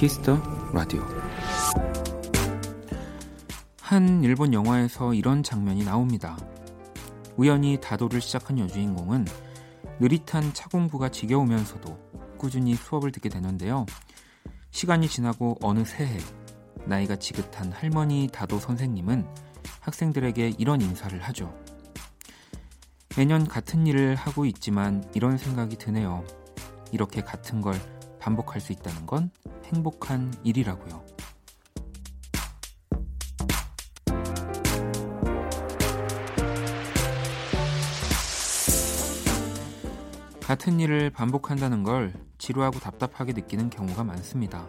키스 더 라디오 한 일본 영화에서 이런 장면이 나옵니다. 우연히 다도를 시작한 여주인공은 느릿한 차 공부가 지겨우면서도 꾸준히 수업을 듣게 되는데요. 시간이 지나고 어느 새해 나이가 지긋한 할머니 다도 선생님은 학생들에게 이런 인사를 하죠. 매년 같은 일을 하고 있지만 이런 생각이 드네요. 이렇게 같은 걸 반복할 수 있다는 건 행복한 일이라고요. 같은 일을 반복한다는 걸 지루하고 답답하게 느끼는 경우가 많습니다.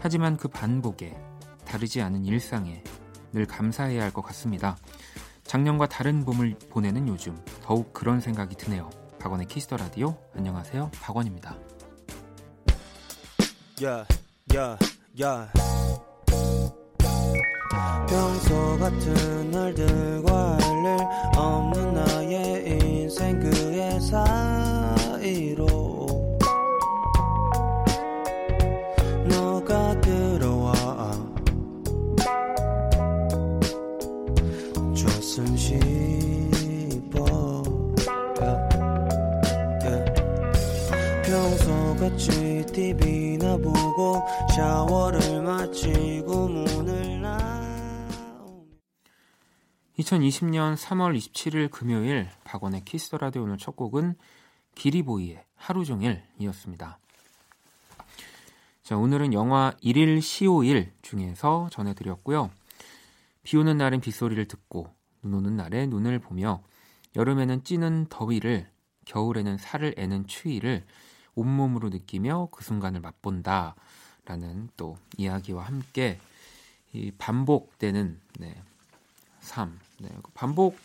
하지만 그 반복에 다르지 않은 일상에 늘 감사해야 할 것 같습니다. 작년과 다른 봄을 보내는 요즘 더욱 그런 생각이 드네요. 박원의 키스 더 라디오 안녕하세요. 박원입니다. Yeah, yeah, yeah. 평소 같은 날들과 할일 없는 나의 인생 그의 사 샤워를 마치고 문을 나 2020년 3월 27일 금요일 박원의 키스 더 라디오 오늘 첫 곡은 기리보이의 하루 종일이었습니다. 자, 오늘은 영화 일일시호일 중에서 전해드렸고요. 비 오는 날엔 빗소리를 듣고 눈 오는 날에 눈을 보며 여름에는 찌는 더위를 겨울에는 살을 애는 추위를 온몸으로 느끼며 그 순간을 맛본다 라는 또 이야기와 함께 이 반복되는 네, 삶 네, 그 반복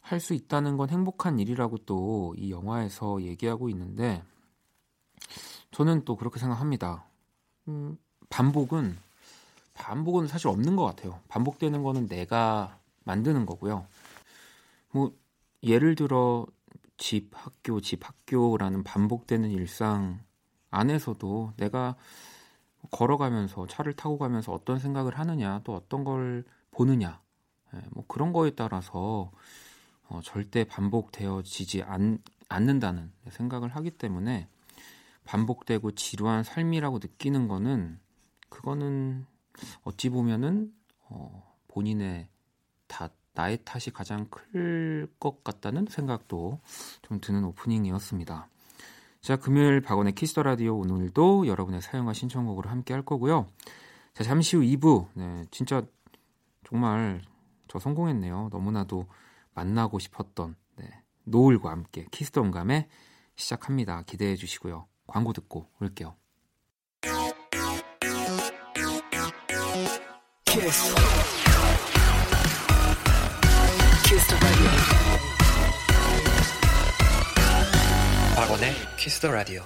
할 수 있다는 건 행복한 일이라고 또 이 영화에서 얘기하고 있는데 저는 또 그렇게 생각합니다. 음, 반복은 반복은 사실 없는 것 같아요. 반복되는 거는 내가 만드는 거고요. 뭐 예를 들어 집, 학교, 집, 학교라는 반복되는 일상 안에서도 내가 걸어가면서 차를 타고 가면서 어떤 생각을 하느냐, 또 어떤 걸 보느냐, 예, 뭐 그런 거에 따라서 어, 절대 반복되어지지 않, 않는다는 생각을 하기 때문에 반복되고 지루한 삶이라고 느끼는 거는 그거는 어찌 보면은 어, 본인의 탓, 나의 탓이 가장 클 것 같다는 생각도 좀 드는 오프닝이었습니다. 자, 금요일 박원의 키스 더 라디오 오늘도 여러분의 사연과 신청곡으로 함께 할 거고요. 자, 잠시 후 2부. 네, 진짜 정말 저 성공했네요. 너무나도 만나고 싶었던 네, 노을과 함께 키스 더 온감에 시작합니다. 기대해 주시고요. 광고 듣고 올게요. 키스. 키스 박원의 키스 더 라디오.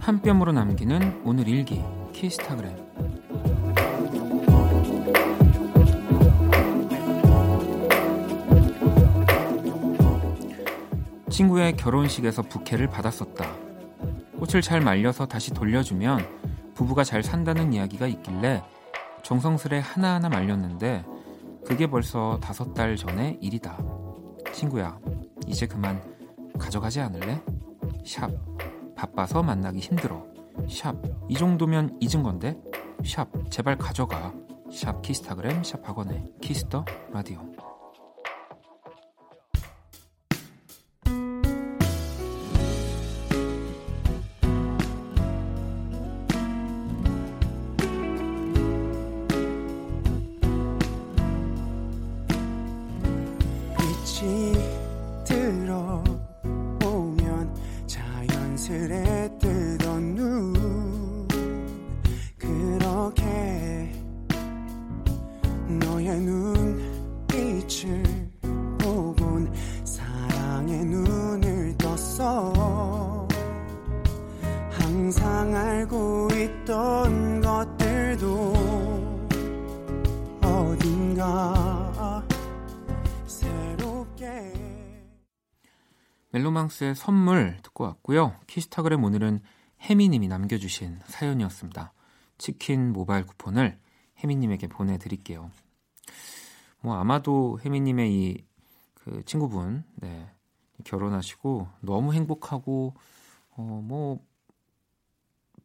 한 뼘으로 남기는 오늘 일기 키스타그램 친구의 결혼식에서 부케를 받았었다. 꽃을 잘 말려서 다시 돌려주면 부부가 잘 산다는 이야기가 있길래 정성스레 하나하나 말렸는데 그게 벌써 다섯 달 전의 일이다. 친구야, 이제 그만 가져가지 않을래? 샵. 바빠서 만나기 힘들어. 샵. 이 정도면 잊은 건데? 샵. 제발 가져가. 샵 키스타그램 샵 박원의 Kiss the 라디오. 멜로망스의 선물 듣고 왔고요. 키스타그램 오늘은 혜미님이 남겨주신 사연이었습니다. 치킨 모바일 쿠폰을 혜미님에게 보내드릴게요. 뭐 아마도 혜미님의 이 그 친구분, 네, 결혼하시고 너무 행복하고 어, 뭐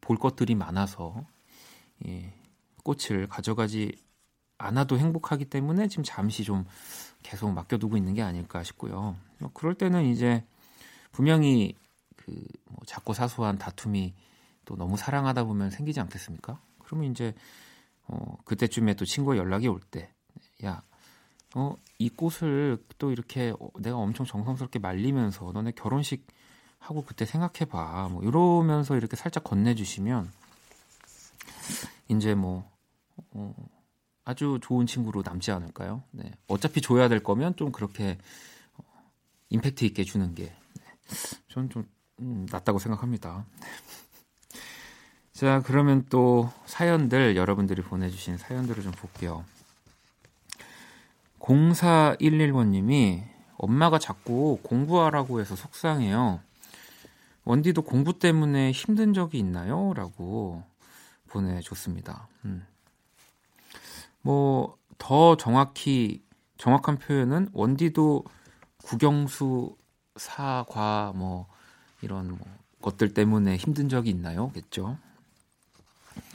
볼 것들이 많아서 예, 꽃을 가져가지 않아도 행복하기 때문에 지금 잠시 좀 계속 맡겨두고 있는 게 아닐까 싶고요. 뭐 그럴 때는 이제 분명히 그 뭐 작고 사소한 다툼이 또 너무 사랑하다 보면 생기지 않겠습니까? 그러면 이제 어 그때쯤에 또 친구가 연락이 올 때, 야, 어 이 꽃을 또 이렇게 어, 내가 엄청 정성스럽게 말리면서 너네 결혼식 하고 그때 생각해 봐. 뭐 이러면서 이렇게 살짝 건네 주시면 이제 뭐 어, 아주 좋은 친구로 남지 않을까요? 네. 어차피 줘야 될 거면 좀 그렇게 어, 임팩트 있게 주는 게 네. 저는 좀 음, 낫다고 생각합니다. 자, 그러면 또 사연들 여러분들이 보내주신 사연들을 좀 볼게요. 0411번님이 엄마가 자꾸 공부하라고 해서 속상해요. 원디도 공부 때문에 힘든 적이 있나요? 라고 보내줬습니다. 음. 뭐, 더 정확히, 정확한 표현은 원디도 국영수, 사과, 뭐, 이런 뭐 것들 때문에 힘든 적이 있나요? 겠죠.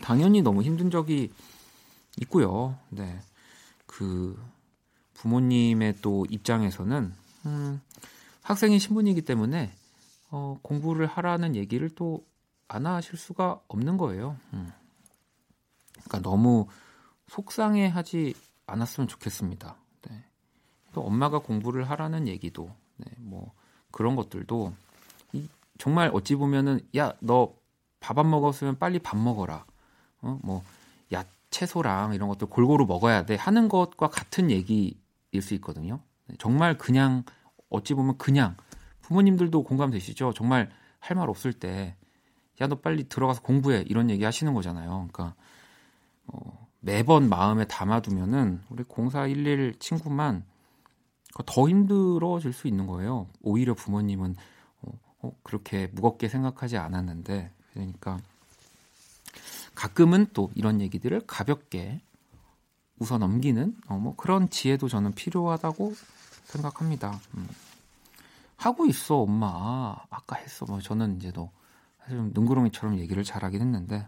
당연히 너무 힘든 적이 있고요. 네. 그, 부모님의 또 입장에서는, 음, 학생의 신분이기 때문에 어, 공부를 하라는 얘기를 또 안 하실 수가 없는 거예요. 음. 그러니까 너무 속상해하지 않았으면 좋겠습니다. 네. 또 엄마가 공부를 하라는 얘기도 네, 뭐 그런 것들도 이, 정말 어찌 보면은 야 너 밥 안 먹었으면 빨리 밥 먹어라. 어? 뭐 야 채소랑 이런 것들 골고루 먹어야 돼 하는 것과 같은 얘기일 수 있거든요. 네, 정말 그냥 어찌 보면 그냥 부모님들도 공감되시죠? 정말 할 말 없을 때, 야, 너 빨리 들어가서 공부해. 이런 얘기 하시는 거잖아요. 그러니까, 어, 매번 마음에 담아두면은, 우리 0411 친구만 더 힘들어질 수 있는 거예요. 오히려 부모님은, 어, 어, 그렇게 무겁게 생각하지 않았는데, 그러니까, 가끔은 또 이런 얘기들을 가볍게 웃어 넘기는, 어, 뭐 그런 지혜도 저는 필요하다고 생각합니다. 음. 하고 있어 엄마 아까 했어 뭐 저는 이제 도 사실 좀 능구렁이처럼 얘기를 잘하긴 했는데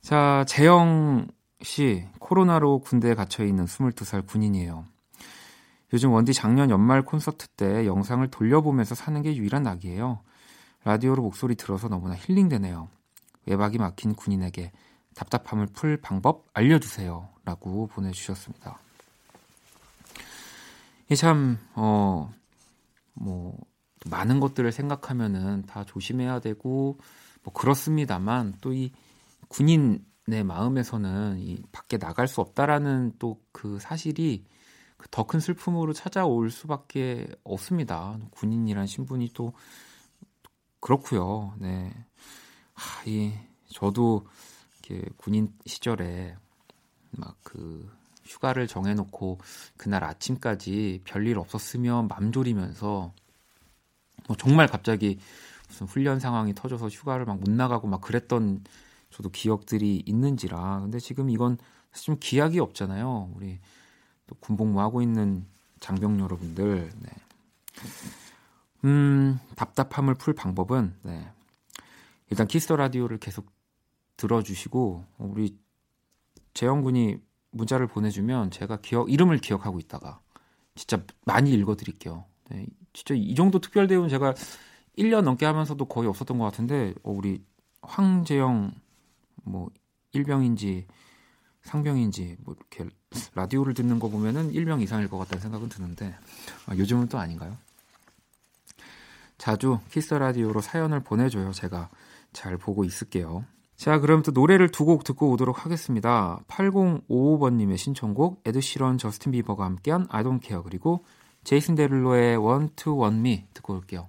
자 재영 씨 코로나로 군대에 갇혀 있는 22살 군인이에요. 요즘 원디 작년 연말 콘서트 때 영상을 돌려보면서 사는 게 유일한 낙이에요. 라디오로 목소리 들어서 너무나 힐링되네요. 외박이 막힌 군인에게 답답함을 풀 방법 알려주세요. 라고 보내주셨습니다. 참, 어, 뭐, 많은 것들을 생각하면은 다 조심해야 되고, 뭐, 그렇습니다만, 또 이 군인의 마음에서는 이 밖에 나갈 수 없다라는 또 그 사실이 그 더 큰 슬픔으로 찾아올 수밖에 없습니다. 군인이란 신분이 또 그렇고요. 네. 하, 이 저도 이렇게 군인 시절에 막 그 휴가를 정해놓고 그날 아침까지 별일 없었으면 맘졸이면서 뭐 정말 갑자기 무슨 훈련 상황이 터져서 휴가를 막 못 나가고 막 그랬던 저도 기억들이 있는지라 근데 지금 이건 좀 기약이 없잖아요 우리 또 군복무 하고 있는 장병 여러분들 네. 음 답답함을 풀 방법은 네. 일단 Kiss the Radio를 계속 들어주시고 우리 재영 군이 문자를 보내주면 제가 기억 이름을 기억하고 있다가 진짜 많이 읽어드릴게요. 네, 진짜 이 정도 특별 대우는 제가 1년 넘게 하면서도 거의 없었던 것 같은데 어, 우리 황재영 뭐 일병인지 상병인지 뭐 이렇게 라디오를 듣는 거 보면은 일병 이상일 것 같다는 생각은 드는데 아, 요즘은 또 아닌가요? 자주 키스 라디오로 사연을 보내줘요. 제가 잘 보고 있을게요. 자, 그럼 또 노래를 두 곡 듣고 오도록 하겠습니다. 8055번님의 신청곡, 에드시런, 저스틴 비버가 함께한 I Don't Care, 그리고 제이슨 데룰로의 One to One Me 듣고 올게요.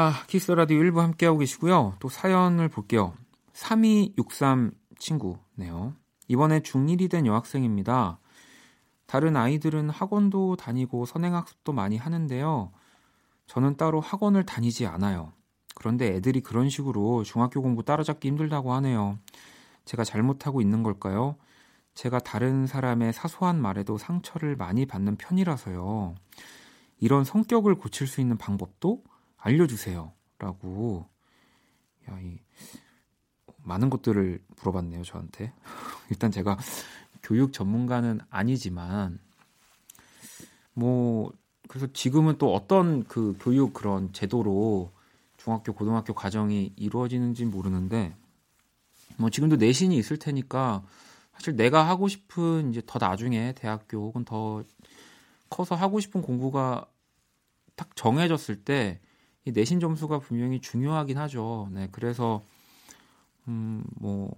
자, 키스 라디오 1부 함께하고 계시고요. 또 사연을 볼게요. 3263 친구네요. 이번에 중1이 된 여학생입니다. 다른 아이들은 학원도 다니고 선행학습도 많이 하는데요. 저는 따로 학원을 다니지 않아요. 그런데 애들이 그런 식으로 중학교 공부 따라잡기 힘들다고 하네요. 제가 잘못하고 있는 걸까요? 제가 다른 사람의 사소한 말에도 상처를 많이 받는 편이라서요. 이런 성격을 고칠 수 있는 방법도 알려주세요. 라고, 야, 이, 많은 것들을 물어봤네요, 저한테. 일단 제가 교육 전문가는 아니지만, 뭐, 그래서 지금은 또 어떤 그 교육 그런 제도로 중학교, 고등학교 과정이 이루어지는지 모르는데, 뭐 지금도 내신이 있을 테니까, 사실 내가 하고 싶은 이제 더 나중에 대학교 혹은 더 커서 하고 싶은 공부가 딱 정해졌을 때, 이 내신 점수가 분명히 중요하긴 하죠. 네, 그래서 음, 뭐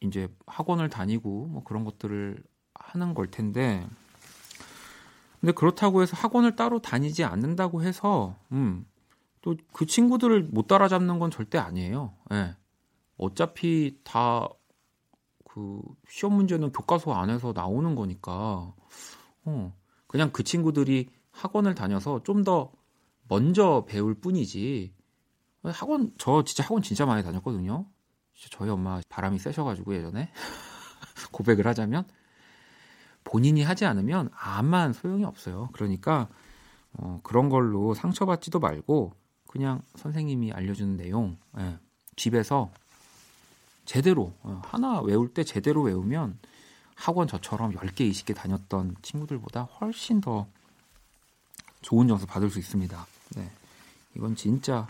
이제 학원을 다니고 뭐 그런 것들을 하는 걸 텐데, 근데 그렇다고 해서 학원을 따로 다니지 않는다고 해서 음, 또 그 친구들을 못 따라잡는 건 절대 아니에요. 예. 어차피 다 그 시험 문제는 교과서 안에서 나오는 거니까 어, 그냥 그 친구들이 학원을 다녀서 좀더 먼저 배울 뿐이지 학원 저 진짜 학원 진짜 많이 다녔거든요. 저희 엄마 바람이 세셔가지고 예전에 고백을 하자면 본인이 하지 않으면 아만 소용이 없어요. 그러니까 어, 그런 걸로 상처받지도 말고 그냥 선생님이 알려주는 내용 예, 집에서 제대로 어, 하나 외울 때 제대로 외우면 학원 저처럼 10개, 20개 다녔던 친구들보다 훨씬 더 좋은 점수 받을 수 있습니다. 네. 이건 진짜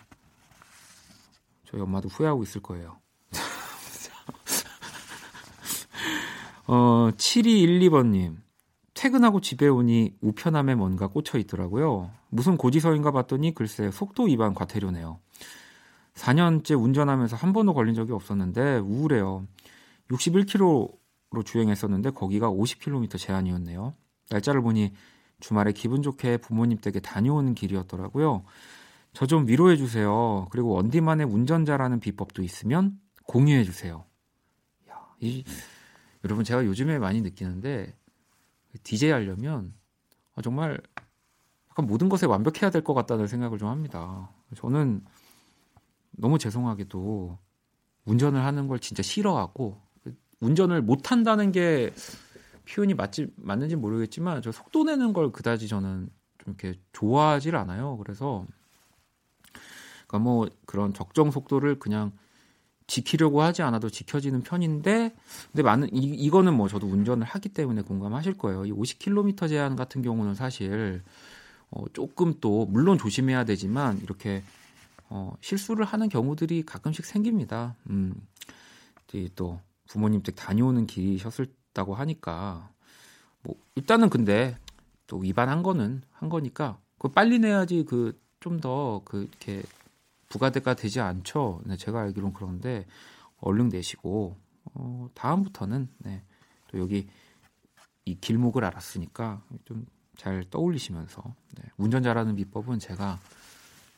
저희 엄마도 후회하고 있을 거예요. 어, 7212번님. 퇴근하고 집에 오니 우편함에 뭔가 꽂혀 있더라고요. 무슨 고지서인가 봤더니 글쎄 속도 위반 과태료네요. 4년째 운전하면서 한 번도 걸린 적이 없었는데 우울해요. 61km로 주행했었는데 거기가 50km 제한이었네요. 날짜를 보니 주말에 기분 좋게 부모님 댁에 다녀오는 길이었더라고요. 저 좀 위로해 주세요. 그리고 원디만의 운전자라는 비법도 있으면 공유해 주세요. 야, 이, 여러분 제가 요즘에 많이 느끼는데 DJ 하려면 정말 약간 모든 것에 완벽해야 될 것 같다는 생각을 좀 합니다. 저는 너무 죄송하게도 운전을 하는 걸 진짜 싫어하고 운전을 못 한다는 게 표현이 맞지 맞는지 모르겠지만 저 속도 내는 걸 그다지 저는 좀 이렇게 좋아하질 않아요. 그래서 그러니까 뭐 그런 적정 속도를 그냥 지키려고 하지 않아도 지켜지는 편인데 근데 많은 이, 이거는 뭐 저도 운전을 하기 때문에 공감하실 거예요. 이 50km 제한 같은 경우는 사실 어, 조금 또 물론 조심해야 되지만 이렇게 어, 실수를 하는 경우들이 가끔씩 생깁니다. 음, 또 부모님 댁 다녀오는 길이셨 다고 하니까 뭐 일단은 근데 또 위반한 거는 한 거니까 그 빨리 내야지 그 좀 더 그 이렇게 부가대가 되지 않죠. 네, 제가 알기로는 그런데 얼른 내시고 어, 다음부터는 네, 또 여기 이 길목을 알았으니까 좀 잘 떠올리시면서 네. 운전 잘하는 비법은 제가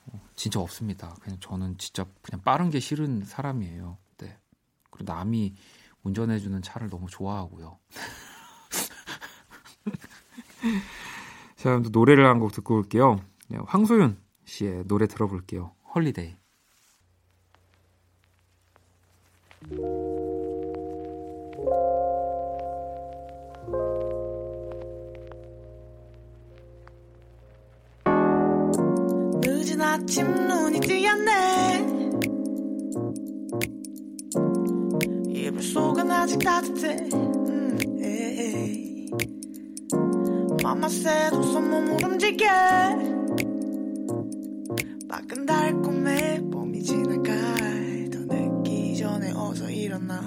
어, 진짜 없습니다. 그냥 저는 진짜 그냥 빠른 게 싫은 사람이에요. 네. 그리고 남이 운전해주는 차를 너무 좋아하고요. 자, 노래를 한 곡 듣고 올게요. 네, 황소윤 씨의 노래 들어볼게요. 헐리데이. 늦은 아침 눈이 띄었네 속은 아직 따뜻해. 음. 맘마 새도 손몸을 움직여. 밖은 달콤해. 봄이 지나갈 더 늦기 전에 어서 일어나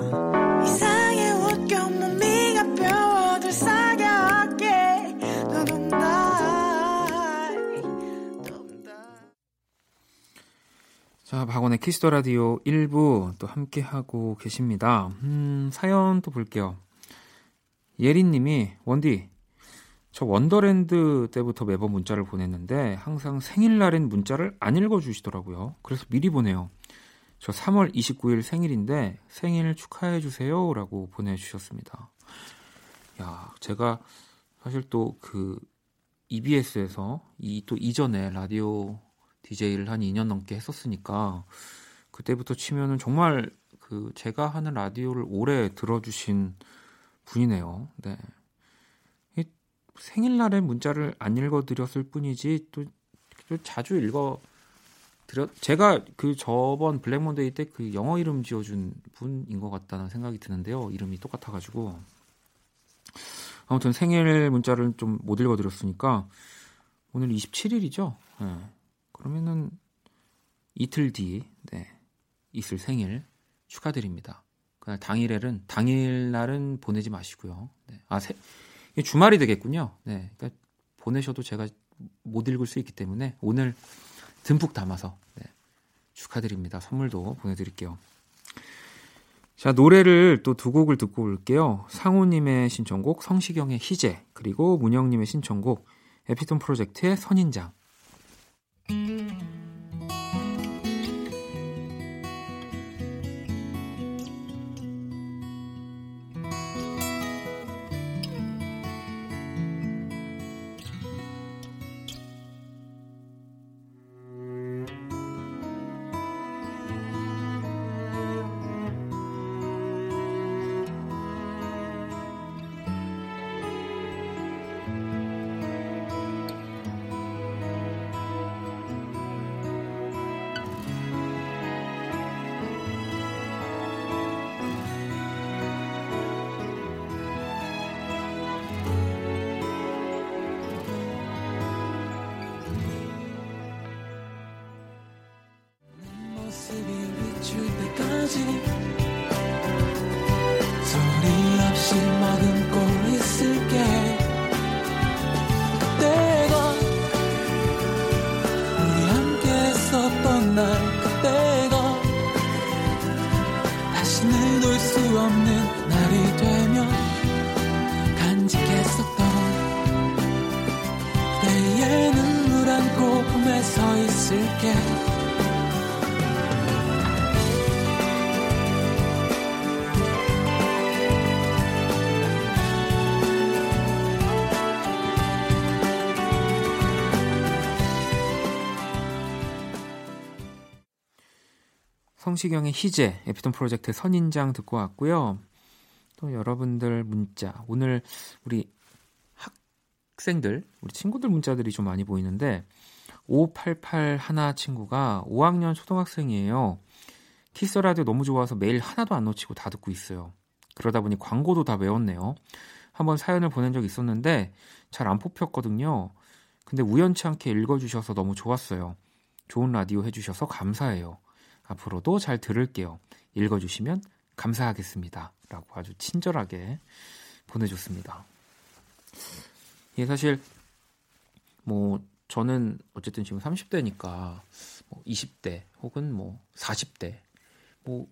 자, 박원의 Kiss the Radio 1부 또 함께 하고 계십니다. 음, 사연 또 볼게요. 예린 님이 원디 저 Wonderland 때부터 매번 문자를 보냈는데 항상 생일날엔 문자를 안 읽어 주시더라고요. 그래서 미리 보내요. 저 3월 29일 생일인데 생일 축하해 주세요 라고 보내 주셨습니다. 야, 제가 사실 또 그 EBS에서 이 또 이전에 라디오 DJ를 한 2년 넘게 했었으니까 그때부터 치면은 정말 그 제가 하는 라디오를 오래 들어주신 분이네요. 네. 이 생일날에 문자를 안 읽어드렸을 뿐이지 또, 또 자주 읽어 드렸. 제가 그 저번 블랙몬데이 때 그 영어 이름 지어준 분인 것 같다는 생각이 드는데요. 이름이 똑같아가지고 아무튼 생일 문자를 좀 못 읽어드렸으니까 오늘 27일이죠. 네. 그러면은 이틀 뒤 네, 있을 생일 축하드립니다. 그날 당일에는 당일날은 보내지 마시고요. 네. 아 세, 주말이 되겠군요. 네, 그러니까 보내셔도 제가 못 읽을 수 있기 때문에 오늘 듬뿍 담아서 네, 축하드립니다. 선물도 보내드릴게요. 자 노래를 또 두 곡을 듣고 올게요. 상우님의 신청곡 성시경의 희재 그리고 문영님의 신청곡 에피톤 프로젝트의 선인장. 모 성시경의 희재, 에피톤 프로젝트 선인장 듣고 왔고요. 또 여러분들 문자, 오늘 우리 학생들, 우리 친구들 문자들이 좀 많이 보이는데 5881 하나 친구가 5학년 초등학생이에요. 키스 라디오 너무 좋아서 매일 하나도 안 놓치고 다 듣고 있어요. 그러다 보니 광고도 다 외웠네요. 한번 사연을 보낸 적 있었는데 잘 안 뽑혔거든요. 근데 우연치 않게 읽어주셔서 너무 좋았어요. 좋은 라디오 해주셔서 감사해요. 앞으로도 잘 들을게요. 읽어주시면 감사하겠습니다. 라고 아주 친절하게 보내줬습니다. 예, 사실, 뭐, 저는 어쨌든 지금 30대니까, 뭐 20대 혹은 뭐 40대, 뭐,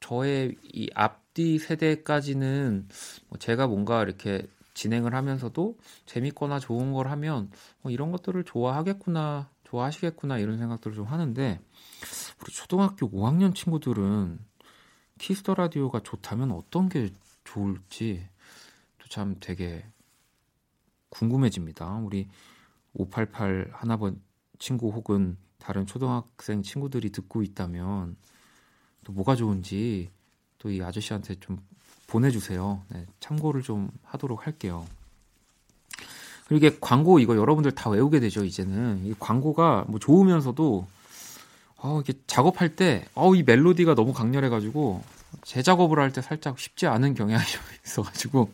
저의 이 앞뒤 세대까지는 뭐 제가 뭔가 이렇게 진행을 하면서도 재밌거나 좋은 걸 하면 어, 이런 것들을 좋아하겠구나, 좋아하시겠구나 이런 생각들을 좀 하는데 우리 초등학교 5학년 친구들은 Kiss the Radio가 좋다면 어떤 게 좋을지 참 되게 궁금해집니다. 우리 588 하나번 친구 혹은 다른 초등학생 친구들이 듣고 있다면 또 뭐가 좋은지 또 이 아저씨한테 좀 보내주세요. 네, 참고를 좀 하도록 할게요. 그리고 이게 광고 이거 여러분들 다 외우게 되죠 이제는 이 광고가 뭐 좋으면서도 어 이게 작업할 때 어 이 멜로디가 너무 강렬해가지고 재작업을 할 때 살짝 쉽지 않은 경향이 좀 있어가지고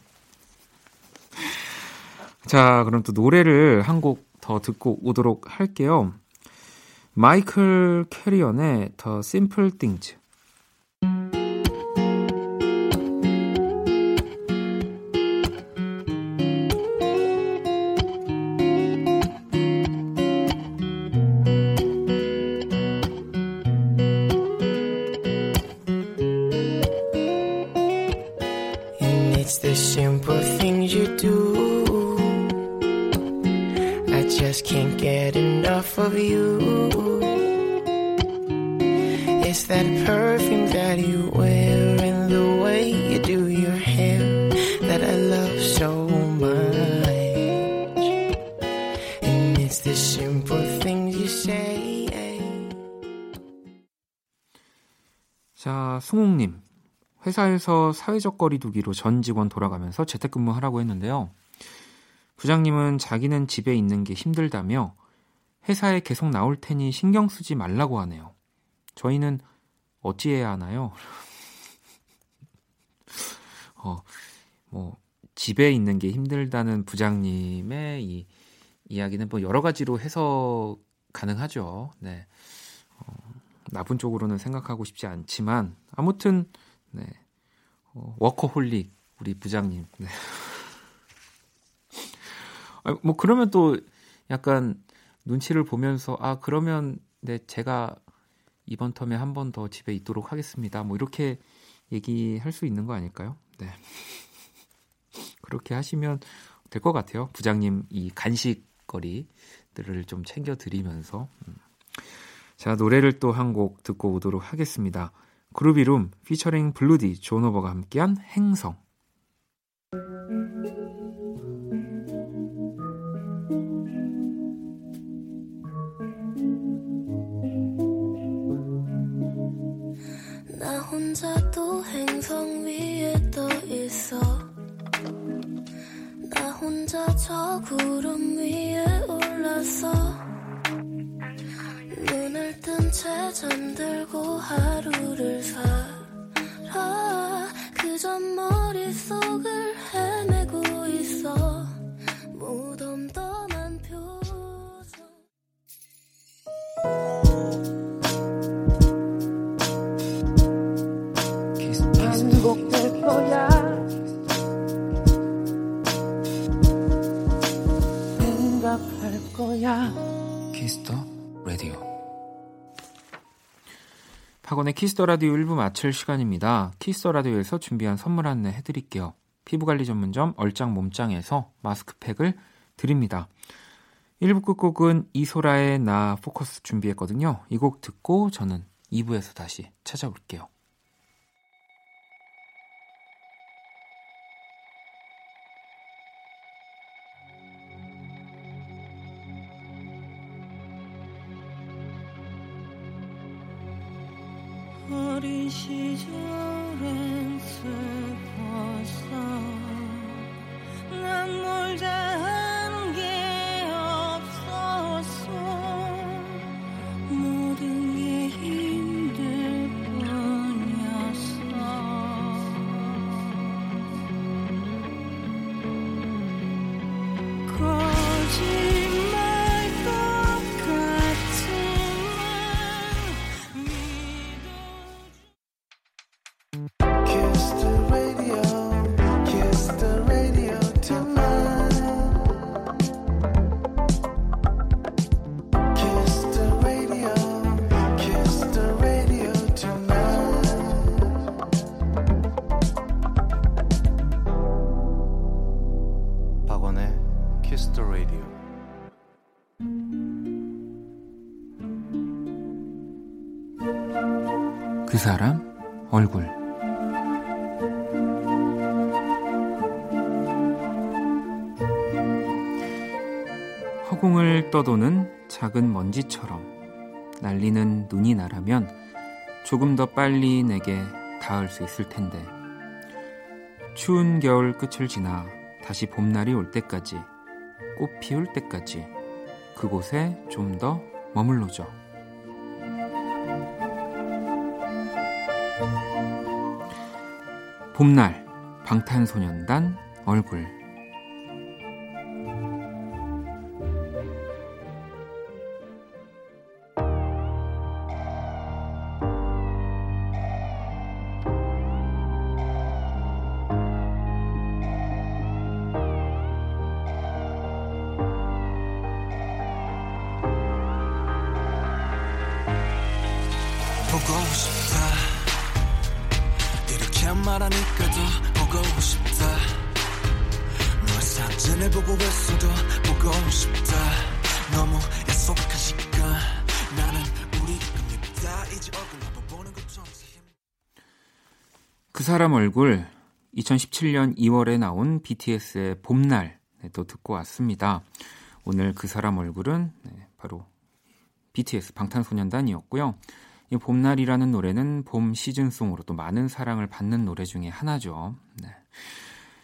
자 그럼 또 노래를 한 곡 더 듣고 오도록 할게요. 마이클 캐리언의 The Simple Things enough of you. It's that perfume that you wear and the way you do your hair that I love so much. And it's the simple things you say. 자, 승욱님. 회사에서 사회적 거리두기로 전 직원 돌아가면서 재택근무하라고 했는데요. 부장님은 자기는 집에 있는 게 힘들다며 회사에 계속 나올 테니 신경 쓰지 말라고 하네요. 저희는 어찌해야 하나요? 어, 뭐, 집에 있는 게 힘들다는 부장님의 이 이야기는 뭐 여러 가지로 해석 가능하죠. 네. 어, 나쁜 쪽으로는 생각하고 싶지 않지만 아무튼 네. 어, 워커홀릭 우리 부장님. 네. 아, 뭐 그러면 또 약간 눈치를 보면서 아 그러면 네 제가 이번 텀에 한 번 더 집에 있도록 하겠습니다. 뭐 이렇게 얘기할 수 있는 거 아닐까요? 네. 그렇게 하시면 될 것 같아요. 부장님 이 간식거리들을 좀 챙겨 드리면서 음. 자 노래를 또 한 곡 듣고 오도록 하겠습니다. GroovyRoom 피처링 Blue.D Jhnovr가 함께한 행성 혼자 또 행성 위에 떠 있어. 나 혼자 저 구름 위에 올라서. 눈을 뜬 채 잠들고 하루를 살아. 그저 머릿속을 거야. Kiss the Radio 박원의 Kiss the Radio 1부 마칠 시간입니다. Kiss the Radio에서 준비한 선물 안내 해드릴게요. 피부관리 전문점 얼짱 몸짱에서 마스크팩을 드립니다. 1부 끝곡은 이소라의 나 포커스 준비했거든요. 이 곡 듣고 저는 2부에서 다시 찾아올게요. 어린 시절 떠도는 작은 먼지처럼 날리는 눈이 나라면 조금 더 빨리 내게 닿을 수 있을 텐데 추운 겨울 끝을 지나 다시 봄날이 올 때까지 꽃 피울 때까지 그곳에 좀 더 머물러줘. 봄날 방탄소년단 얼굴 2017년 2월에 나온 BTS의 봄날 네, 또 듣고 왔습니다. 오늘 그 사람 얼굴은 네, 바로 BTS 방탄소년단이었고요. 이 봄날이라는 노래는 봄 시즌송으로 또 많은 사랑을 받는 노래 중에 하나죠. 네.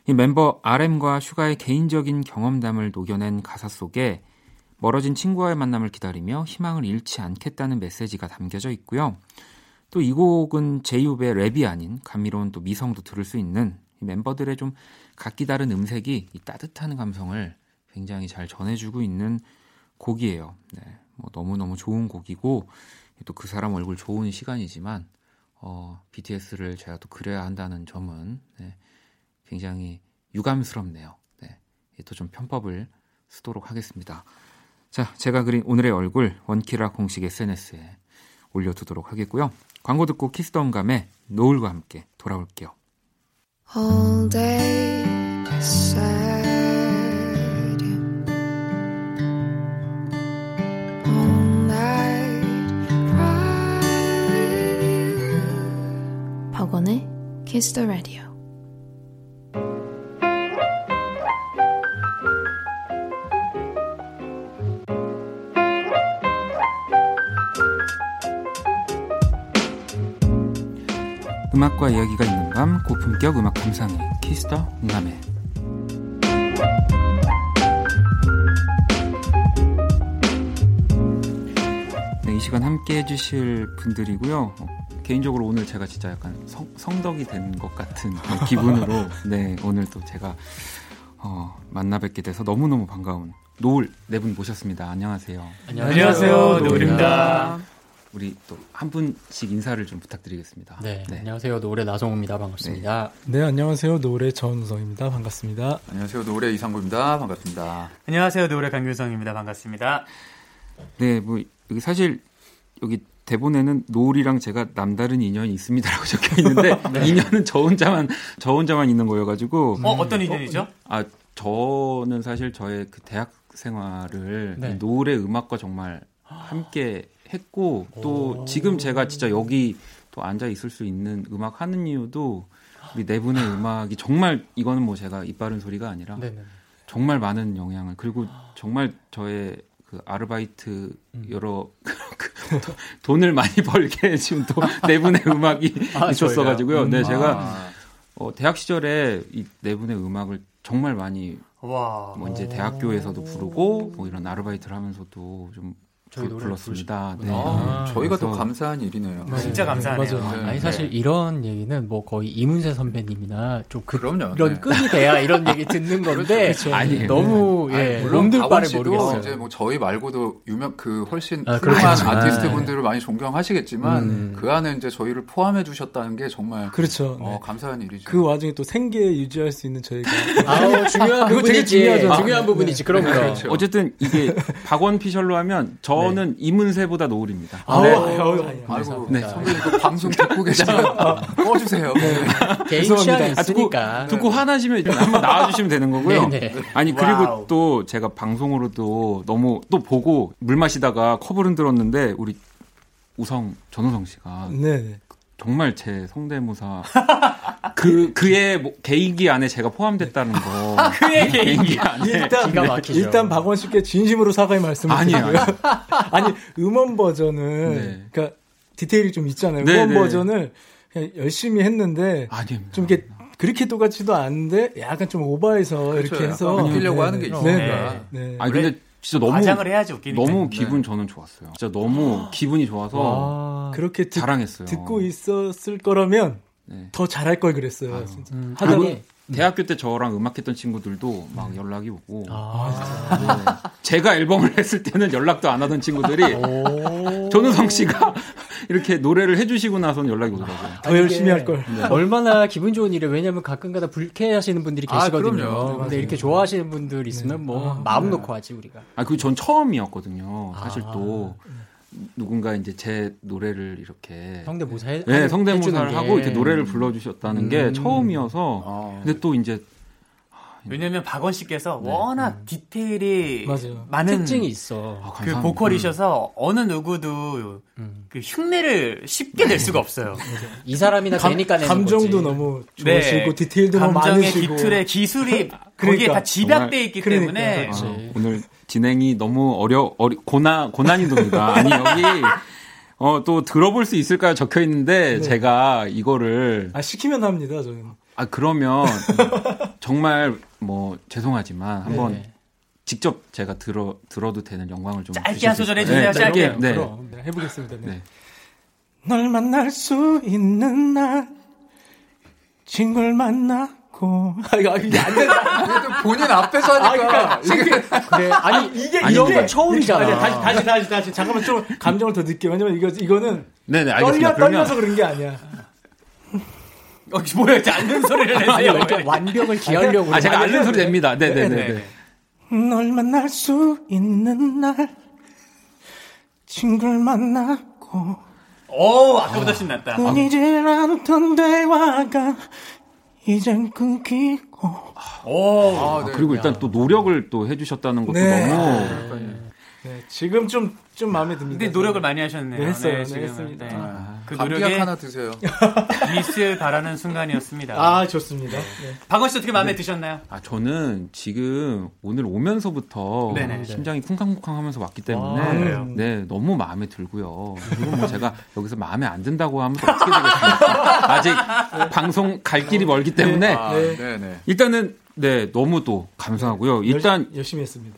이 멤버 RM과 슈가의 개인적인 경험담을 녹여낸 가사 속에 멀어진 친구와의 만남을 기다리며 희망을 잃지 않겠다는 메시지가 담겨져 있고요. 또 이 곡은 제이홉의 랩이 아닌 감미로운 또 미성도 들을 수 있는 이 멤버들의 좀 각기 다른 음색이 이 따뜻한 감성을 굉장히 잘 전해주고 있는 곡이에요. 네, 뭐 너무너무 좋은 곡이고 또 그 사람 얼굴 좋은 시간이지만 어, BTS를 제가 또 그려야 한다는 점은 네, 굉장히 유감스럽네요. 네, 또 좀 편법을 쓰도록 하겠습니다. 자, 제가 그린 오늘의 얼굴 원키라 공식 SNS에 올려두도록 하겠고요. 광고 듣고 키스덤감의 노을과 함께 돌아올게요. All day sad. All night cry with you. 박원의 Kiss the Radio. 음악과 이야기가 있는 밤 고품격 음악 감상회 Kiss the 음감회 네, 이 시간 함께 해주실 분들이고요. 어, 개인적으로 오늘 제가 진짜 약간 성, 성덕이 된 것 같은 기분으로 네 오늘 또 제가 어, 만나 뵙게 돼서 너무너무 반가운 노을 네 분 모셨습니다. 안녕하세요. 안녕하세요, 노을입니다. 우리 또 한 분씩 인사를 좀 부탁드리겠습니다. 네, 안녕하세요. 노래 나성우입니다. 반갑습니다. 네, 안녕하세요. 노래 전우성입니다. 반갑습니다. 안녕하세요. 노래 이상구입니다. 반갑습니다. 안녕하세요. 노래 강균성입니다. 반갑습니다. 네, 뭐 여기 사실 여기 대본에는 노을이랑 제가 남다른 인연이 있습니다라고 적혀 있는데 인연은 저 혼자만 저 혼자만 있는 거여가지고 어, 어떤 인연이죠? 아 저는 사실 저의 그 대학 생활을 네. 이 노래 음악과 정말 함께 했고 또 지금 제가 진짜 여기 또 앉아 있을 수 있는 음악 하는 이유도 우리 네 분의 음악이 정말 이거는 뭐 제가 입 바른 소리가 아니라 네네. 정말 많은 영향을 그리고 정말 저의 그 아르바이트 음. 여러 그 도- 돈을 많이 벌게 지금 또 네 분의 음악이 아, 있었어가지고요. 네 음. 제가 아, 어, 대학 시절에 이 네 분의 음악을 정말 많이 와. 뭐 이제 대학교에서도 부르고 뭐 이런 아르바이트를 하면서도 좀 저희 불- 노래 불렀습니다. 네. 아, 저희가 더 감사한 일이네요. 진짜 감사하네요. 맞아요. 네. 아니 사실 이런 얘기는 뭐 거의 이문세 선배님이나 좀 그, 그럼요. 이런 네. 끈이 돼야 이런 얘기 듣는 건데 아니에요. 너무 아니, 예, 물론 몸둘 박원 바를 씨도 모르겠어요. 이제 뭐 저희 말고도 유명 그 훨씬 아, 훌륭한 아티스트 네. 분들을 많이 존경하시겠지만 음. 그 안에 이제 저희를 포함해 주셨다는 게 정말 그렇죠. 어, 네. 감사한 일이죠. 그 와중에 또 생계 유지할 수 있는 저희가 아우 중요한 그거 되게 부분이지. 중요하죠. 중요한 네. 부분이지. 그럼 그럼. 그렇죠. 어쨌든 이게 박원 피셜로 하면 저 저는 이문세보다 노을입니다. 아우, 네. 아유, 아유, 아이고 네. 선배님 그 방송 듣고 계시면 꺼주세요. 개인 죄송합니다. 취향이 아, 듣고, 있으니까. 듣고 화나시면 한번 나와주시면 되는 거고요. 네네. 아니 그리고 wow. 또 제가 방송으로도 너무 또 보고 물 마시다가 컵을 흔들었는데 우리 우성 전우성 씨가 네. 정말 제 성대모사 그 그의 뭐 개인기 안에 제가 포함됐다는 거 그의 개인기 안에 일단 기가 막히죠. 일단 박원 씨께 진심으로 사과의 말씀을 아니에요. 드리고요. 아니 음원 버전은 네. 그러니까 디테일이 좀 있잖아요. 네, 음원 네. 버전을 그냥 열심히 했는데 아닙니다. 좀 이렇게 그렇게 똑같지도 않은데 약간 좀 오버해서 이렇게 그렇죠. 해서 약간 웃기려고 하는 게 네, 있으니까. 네. 네. 아니 근데 진짜 너무 과장을 해야지 웃기니까. 너무 기분 저는 좋았어요. 진짜 너무 기분이 좋아서 와. 그렇게 듣, 자랑했어요. 듣고 있었을 거라면 네. 더 잘할 걸 그랬어요. 진짜. 음, 하다가 아니, 대학교 때 저랑 음악했던 친구들도 막 연락이 오고 아. 네. 제가 앨범을 했을 때는 연락도 안 하던 친구들이 오. 전우성 씨가 이렇게 노래를 해주시고 나서는 연락이 오더라고요. 더 열심히 할 걸. 얼마나 기분 좋은 일이에요. 왜냐면 가끔가다 불쾌하시는 분들이 아, 계시거든요. 그럼요. 근데 이렇게 좋아하시는 분들 있으면 뭐 마음 놓고 하지 우리가. 아, 그게 전 처음이었거든요. 사실 아. 또 누군가 이제 제 노래를 이렇게 성대모사 해, 네, 성대모사를 게. 하고 이렇게 노래를 불러주셨다는 게 음. 처음이어서 아. 근데 또 이제 왜냐면 박원 씨께서 네. 워낙 디테일이 맞아요. 많은 특징이 있어. 아, 그. 보컬이셔서 어느 누구도 음. 그 흉내를 쉽게 낼 수가 없어요. 이 사람이나 감, 되니까 내는 감정도 거지. 너무 네. 좋으시고 디테일도 너무 많으시고 깃틀의 기술이 거기에 그러니까. 다 집약돼 있기 그러니까. 때문에 그렇지. 아, 오늘 진행이 너무 어려 어리 고난 고난이도입니다. 아니 여기 어 또 들어볼 수 있을까요? 적혀 있는데 네. 제가 이거를 아 시키면 합니다 저는. 아 그러면 정말 뭐 죄송하지만 한번 네. 직접 제가 들어 들어도 되는 영광을 좀 짧게 한수 소절? 해주세요, 네, 짧게. 네. 그럼 네, 해보겠습니다. 네. 네. 널 만날 수 있는 날 친구를 만나고 아 이거 이게 안 된다. 본인 앞에서 하니까 이게 그래. 아니 이게 아니, 이런 이게- 건 처음이잖아. 아니, 다시 다시 다시 다시 잠깐만 좀 감정을 더 늦게 왜냐면 이거 이거는 네네. 떨려 그러면 떨려서 그런 게 아니야. 어, 뭐야 이렇게 앓는 소리를 내세요. 이렇게 완벽을 기하려고. 아 제가 앓는 소리 네. 냅니다. 네네네. 네, 네, 네. 널 만날 수 있는 날 친구를 만나고 오 아까보다 신났다. 끊이질 않던 대화가 이젠 끊기고 오 아, 아, 네. 그리고 일단 또 노력을 또 해주셨다는 것도 네. 너무 네, 지금 좀 좀 마음에 듭니다. 근데 노력을 많이 하셨네요. 네, 했어요. 네, 지금은. 했습니다. 네. 아, 그 감기약 노력에 하나 드세요. 미스를 바라는 순간이었습니다. 아 좋습니다. 네. 박원 씨 어떻게 마음에 드셨나요? 아 저는 지금 오늘 오면서부터 네네. 심장이 쿵쾅쿵쾅하면서 왔기 때문에 아, 그래요? 네 너무 마음에 들고요. 그리고 뭐 제가 여기서 마음에 안 든다고 하면 또 어떻게 되겠습니까? 아직 방송 갈 길이 멀기 때문에 아, 네. 네네. 일단은 네 너무 또 감사하고요. 일단 열, 열심히 했습니다.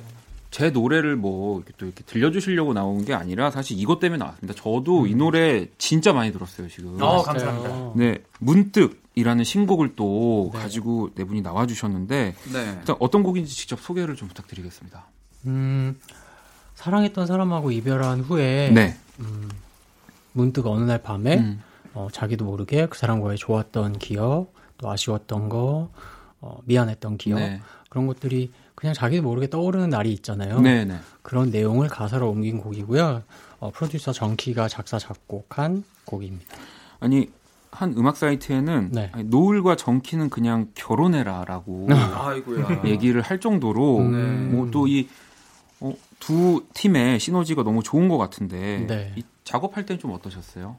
제 노래를 뭐 이렇게 또 이렇게 들려주시려고 나온 게 아니라 사실 이것 때문에 나왔습니다. 저도 이 노래 진짜 많이 들었어요 지금. 어 감사합니다. 네 문득이라는 신곡을 또 가지고 네 분이 나와주셨는데 네. 일단 어떤 곡인지 직접 소개를 좀 부탁드리겠습니다. 음, 사랑했던 사람하고 이별한 후에 네. 문득 어느 날 밤에 음. 어, 자기도 모르게 그 사람과의 좋았던 기억, 또 아쉬웠던 거, 어, 미안했던 기억 네. 그런 것들이 그냥 자기도 모르게 떠오르는 날이 있잖아요. 네, 네. 그런 내용을 가사로 옮긴 곡이고요. 어, 프로듀서 정키가 작사 작곡한 곡입니다. 아니 한 음악 사이트에는 네. 아니, 노을과 정키는 그냥 결혼해라라고. 얘기를 할 정도로 음. 뭐또이 어, 두 팀의 시너지가 너무 좋은 것 같은데 네. 이 작업할 때는 좀 어떠셨어요?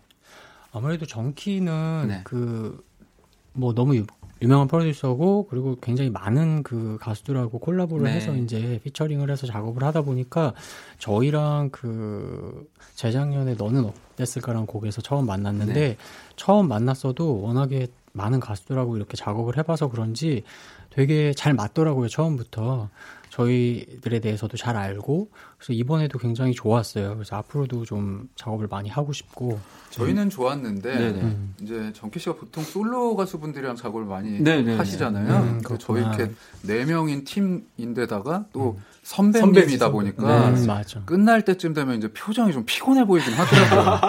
아무래도 정키는 네. 그뭐 너무 유, 유명한 프로듀서고 그리고 굉장히 많은 그 가수들하고 콜라보를 네. 해서 이제 피처링을 해서 작업을 하다 보니까 저희랑 그 재작년에 너는 어땠을까라는 곡에서 처음 만났는데 네. 처음 만났어도 워낙에 많은 가수들하고 이렇게 작업을 해봐서 그런지 되게 잘 맞더라고요 처음부터 저희들에 대해서도 잘 알고 그래서 이번에도 굉장히 좋았어요 그래서 앞으로도 좀 작업을 많이 하고 싶고 저희는 좋았는데 네네. 음. 이제 정키 씨가 보통 솔로 가수분들이랑 작업을 많이 네네네. 하시잖아요. 음, 근데 저희. 이렇게 네 명인 팀인데다가 또 선배님이다 선배지, 보니까 음, 맞아 끝날 때쯤 되면 이제 표정이 좀 피곤해 보이긴 하더라고요.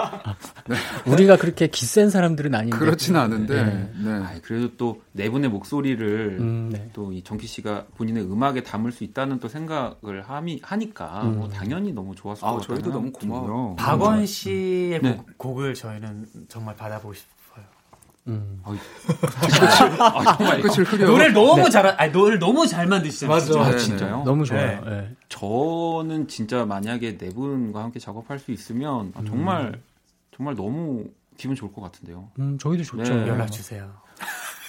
우리가 그렇게 기센 사람들은 아닌데. 그렇진 않은데. 네. 네. 아, 그래도 또 네 분의 목소리를 음, 네. 또이 정키 씨가 본인의 음악에 담을 수 있, 있다는 또 생각을 함이, 하니까 음. 뭐 당연히 너무 좋았을 아, 것 같아요. 저희도 너무 고마워요. 박원 씨의 네. 곡, 을 저희는 정말 받아보고 싶어요. 음. 아, 정말 끝을 흐려. 노래를 너무 잘, 아니 노래를 너무 잘 만드시잖아요. 맞아. 아, 네네. 진짜요? 너무 좋아요. 네. 예. 저는 진짜 만약에 네 분과 함께 작업할 수 있으면 아, 정말 정말 너무 기분 좋을 것 같은데요. 음, 저희도 좋죠. 네. 연락 주세요.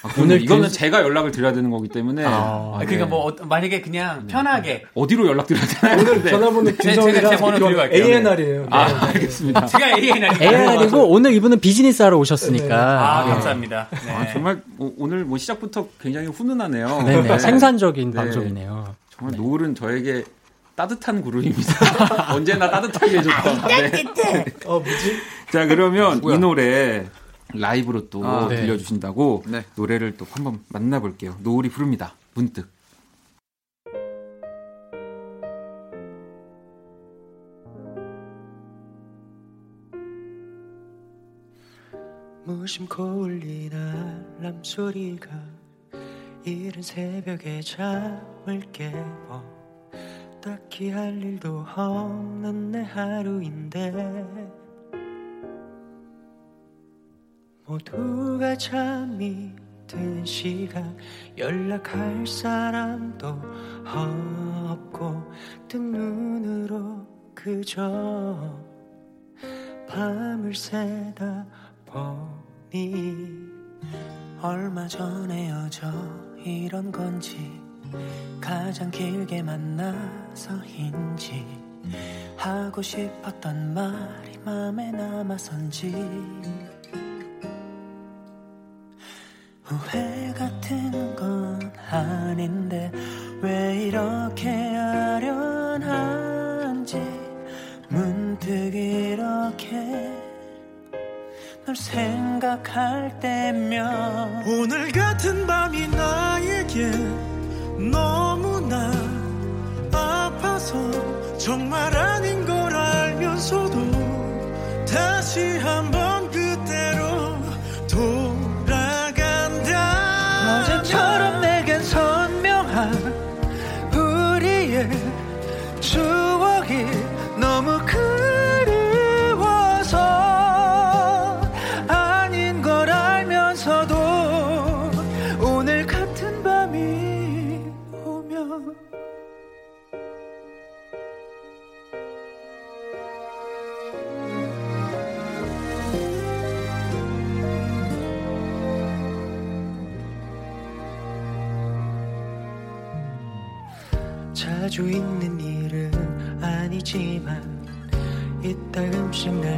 아, 오늘 이거는 그- 제가 연락을 드려야 되는 거기 때문에 아, 아, 아, 그러니까 네. 뭐 어- 만약에 그냥 편하게 어디로 연락 드려야 되나요? 오늘 네. 전화번호 제가- 제가 김성이랑 제 번호 드리고 갈게요. ANR이에요. 아 알겠습니다. 제가 ANR AR이고 오늘 이분은 비즈니스 하러 오셨으니까. 아 네. 감사합니다. 네. 아, 정말 뭐 오늘 뭐 시작부터 굉장히 훈훈하네요. 네네. 네. 생산적인 네. 방송이네요. 정말 노을은 저에게 따뜻한 그룹입니다. 언제나 따뜻하게 해줬던. 네. 어 뭐지? 자 그러면? 이 노래 라이브로 또 아, 네. 들려주신다고 네. 노래를 또 한번 만나볼게요. 노을이 부릅니다. 문득. 무심코 울린 알람 소리가 이른 새벽에 잠을 깨워 딱히 할 일도 없는 내 하루인데 모두가 잠이 든 시간 연락할 사람도 없고 뜬 눈으로 그저 밤을 새다 보니 얼마 전에 어져 이런 건지 가장 길게 만나서인지 하고 싶었던 말이 맘에 남아선지 후회 같은 건 아닌데 왜 이렇게 아련한지 문득 이렇게 널 생각할 때면 오늘 같은 밤이 나에게 너무나 아파서 정말 아닌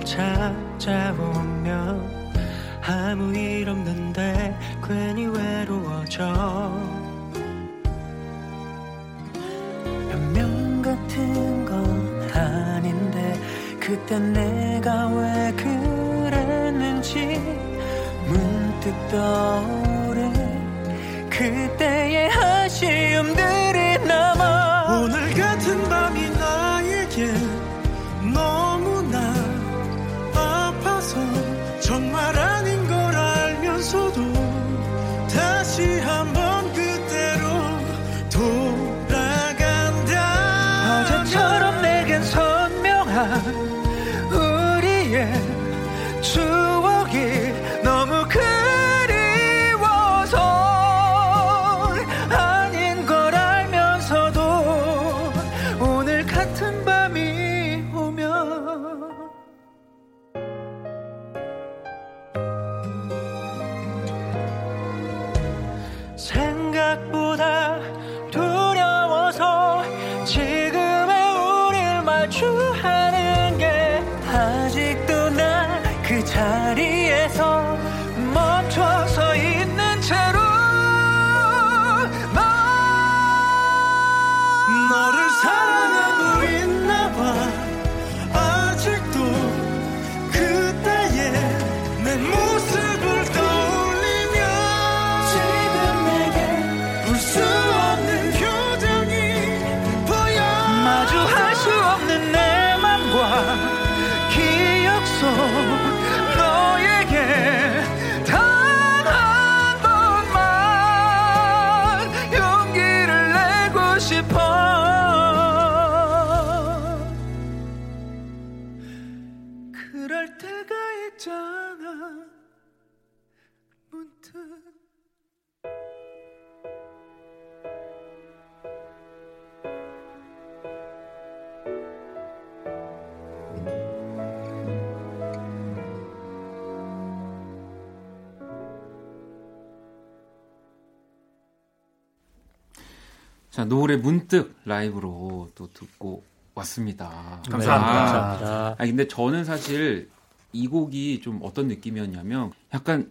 찾아오면 아무 일 없는데 괜히 외로워져. 변명 같은 건 아닌데 그때 내가 왜 그랬는지 문득 떠 자, 노래 문득 라이브로 또 듣고 왔습니다. 감사합니다. 아, 감사합니다. 아니, 근데 저는 사실 이 곡이 좀 어떤 느낌이었냐면 약간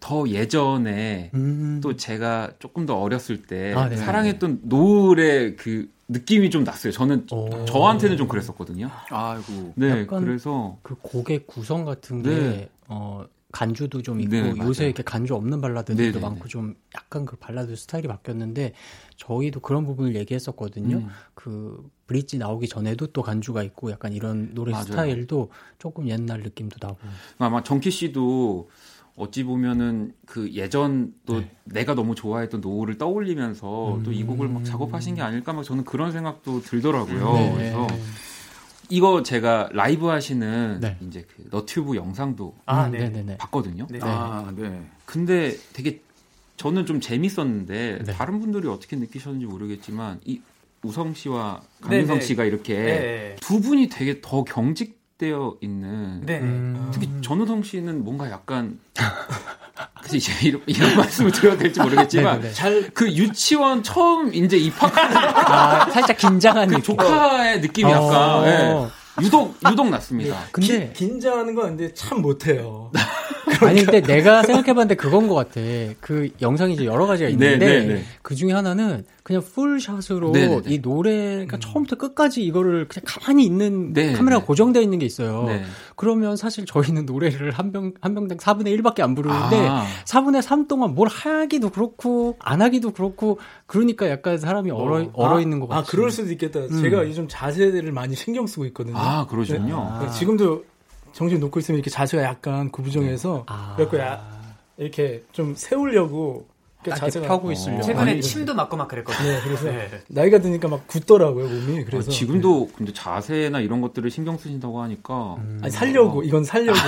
더 예전에 음. 또 제가 조금 더 어렸을 때 아, 네. 사랑했던 노래 그 느낌이 좀 났어요. 저는 오. 저한테는 좀 그랬었거든요. 아이고. 네, 약간 그래서 그 곡의 구성 같은 게 네. 어, 간주도 좀 있고 네, 맞아요. 요새 이렇게 간주 없는 발라드들도 네, 네, 많고 좀 약간 그 발라드 스타일이 바뀌었는데 저희도 그런 부분을 얘기했었거든요. 음. 그 브릿지 나오기 전에도 또 간주가 있고 약간 이런 노래 맞아요. 스타일도 조금 옛날 느낌도 나고. 아마 정키 씨도 어찌 보면은 그 예전 또 네. 내가 너무 좋아했던 노을을 떠올리면서 또이 곡을 막 작업하신 게 아닐까 막 저는 그런 생각도 들더라고요. 네. 그래서 이거 제가 라이브 하시는 네. 이제 그 너튜브 영상도 아, 음, 네. 네네네. 봤거든요. 네. 아, 네. 근데 되게 저는 좀 재밌었는데 네. 다른 분들이 어떻게 느끼셨는지 모르겠지만 이 우성 씨와 강민성 네, 네. 씨가 이렇게 네. 두 분이 되게 더 경직되어 있는 네. 네. 음. 특히 전우성 씨는 뭔가 약간 그래서 이제 이런, 이런 말씀을 드려도 될지 모르겠지만 네네네. 잘그 유치원 처음 이제 입학하는 아, 살짝 긴장한 그 느낌. 조카의 느낌이 어. 약간 예. 유독 유독 났습니다. 근데 기- 긴장하는 건 근데 참 못해요. 아니 근데 내가 생각해봤는데 그건 것 같아. 그 영상이 이제 여러 가지가 있는데 네, 네, 네. 그 중에 하나는 그냥 풀샷으로 네, 네, 네. 이 노래가 처음부터 끝까지 이거를 그냥 가만히 있는 네, 카메라가 네. 고정되어 있는 게 있어요. 네. 그러면 사실 저희는 노래를 한 병 한 병당 4분의 1밖에 안 부르는데 아. 4분의 3 동안 뭘 하기도 그렇고 안 하기도 그렇고 그러니까 약간 사람이 얼어 얼어 있는 것 아, 같아요. 그럴 수도 있겠다. 제가 요즘 자세를 많이 신경 쓰고 있거든요. 아 그러시군요. 네, 지금도 정신 놓고 있으면 이렇게 자세가 약간 구부정해서 아. 그래갖고 야, 이렇게 좀 세우려고 이렇게 펴고 있으려고. 최근에 아니, 침도 맞고 막 그랬거든요. 네, 그래서 네. 나이가 드니까 막 굳더라고요 몸이. 아, 그래서 지금도 근데 자세나 이런 것들을 신경 쓰신다고 하니까 아니, 살려고 이건 살려고.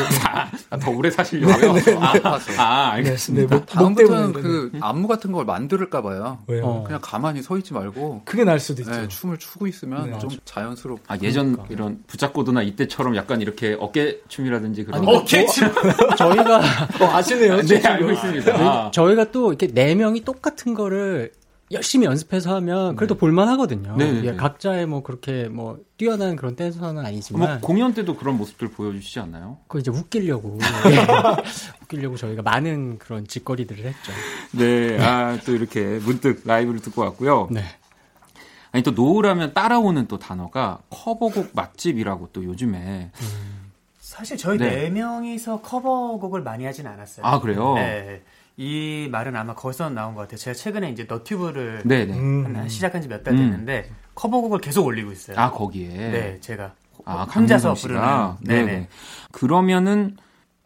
아, 더 오래 사시려고요. 아, 아, 네, 알겠습니다. 목, 목 다음부터는 그 안무 같은 걸 만들까 봐요. 왜요? 어. 그냥 가만히 서 있지 말고 그게 날 수도 있죠. 네, 춤을 추고 있으면 네. 좀 자연스럽고 아, 예전 이런 붙잡고도나 이때처럼 약간 이렇게 어깨 춤이라든지 그런 거. 오케이. 침. 저희가 어, 아시네요. 네, 알고 있습니다. 아. 저희가 또 이렇게 네 명이 똑같은 거를 열심히 연습해서 하면 그래도 볼만 하거든요. 네, 네, 예, 네. 각자의 뭐 그렇게 뭐 뛰어난 그런 댄서는 뭐 아니지만 공연 때도 그런 모습들 보여주시지 않나요? 그거 이제 웃기려고 예. 웃기려고 저희가 많은 그런 짓거리들을 했죠. 네, 아, 또 이렇게 문득 라이브를 듣고 왔고요. 네. 아니, 또 노을하면 따라오는 또 단어가 커버곡 맛집이라고 또 요즘에. 사실 저희 네. 네. 명이서 커버곡을 많이 하진 않았어요. 아, 그래요? 네. 이 말은 아마 거기서 나온 것 같아요. 제가 최근에 이제 너튜브를 네네. 음. 한- 시작한 지 몇달 음. 됐는데 커버곡을 계속 올리고 있어요. 아, 거기에. 네, 제가 아, 혼자서 강민성 부르는. 네네. 네네. 그러면은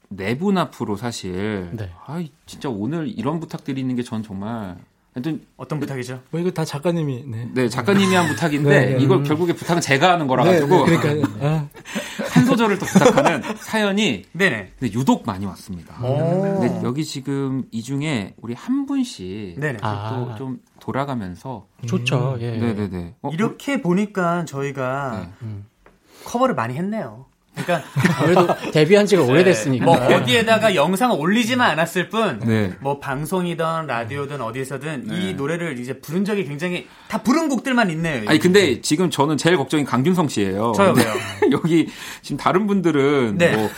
내분 앞으로 사실. 네. 아, 진짜 오늘 이런 부탁드리는 게 전 정말. 하여튼, 어떤 부탁이죠? 뭐 이거 다 작가님이 네. 네, 작가님이 한 부탁인데, 네, 네. 이걸 결국에 부탁은 제가 하는 거라 네, 가지고. 네, 그러니까 아, 한 소절을 또 부탁하는 사연이 네네. 근데 유독 많이 왔습니다. 오. 근데 여기 지금 이 중에 우리 한 분씩 네네. 아. 또좀 돌아가면서 좋죠. 예. 네네네. 어, 이렇게 보니까 저희가 네. 음. 커버를 많이 했네요. 그러니까 아무래도 데뷔한 지가 오래됐으니까. 뭐 어디에다가 영상을 올리지만 않았을 뿐, 네. 뭐 방송이든 라디오든 어디서든 이 노래를 이제 부른 적이 굉장히 다 부른 곡들만 있네요. 아니 근데 지금 저는 제일 걱정이 강균성 씨예요. 저요, 왜요? 여기 지금 다른 분들은 네. 뭐,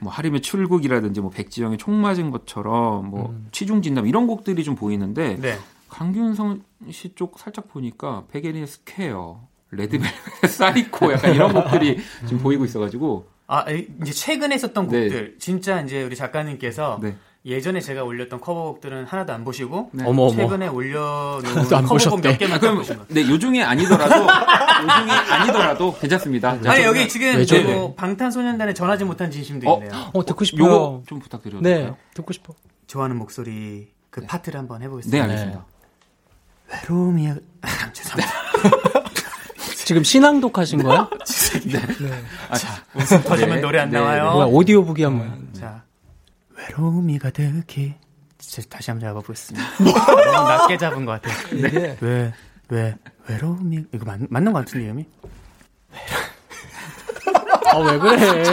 뭐 하림의 출국이라든지 뭐 백지영의 총 맞은 것처럼 뭐 음. 취중 진담 이런 곡들이 좀 보이는데 네. 강균성 씨 쪽 살짝 보니까 백예린의 Square, Red Velvet, Psycho 약간 이런 곡들이 지금 보이고 있어가지고 아 이- 이제 최근에 썼던 네. 곡들 진짜 이제 우리 작가님께서 네. 예전에 제가 올렸던 커버곡들은 하나도 안 보시고 네. 어머. 최근에 올려놓은 커버곡. 몇 개만 아, 그럼 보신 거. 네, 요 중에 아니더라도 요 중에 아니더라도 괜찮습니다. 자, 아니 여기 지금? 뭐 방탄소년단의 전하지 못한 진심도 어? 있네요. 어 듣고 싶어요. 요거 좀 부탁드려도 네, 될까요? 듣고 싶어. 좋아하는 목소리 그 파트를 한번 네, 해보겠습니다. 알겠습니다. 외로움이 아, 죄송합니다. 지금 신앙 독 하신 거야? 아, 자, 웃음 터지면 네, 노래 안 네, 나와요. 뭐야 오디오북이 한 번. 자, 외로움이 가득해. 진짜 다시 한번 잡아보겠습니다. 너무 낮게 잡은 것 같아요. 이게 왜, 왜, 외로움이, 이거 맞, 맞는 것 같은데, 이름이? 아 왜 그래?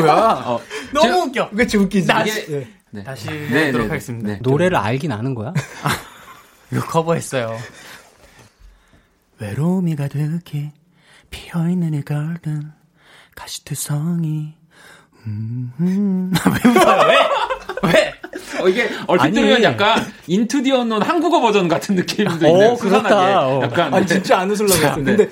뭐야? 어, 너무 웃겨. 그치 웃기지. 다시- 네. 네. 다시 네, 네, 하겠습니다. 네. 노래를 알긴 아는 거야? 이거 커버했어요. 외로움이 가득히 피어있는 이 garden 가시투성이 음, 음. 왜 웃어요? 왜? 왜? 어, 이게 얼핏 아니. 들으면 약간 인투 디 언론 한국어 버전 같은 느낌도 어, 있네요. 그렇다. 어. 약간 아니 네. 진짜 안 웃으려고. 네. 근데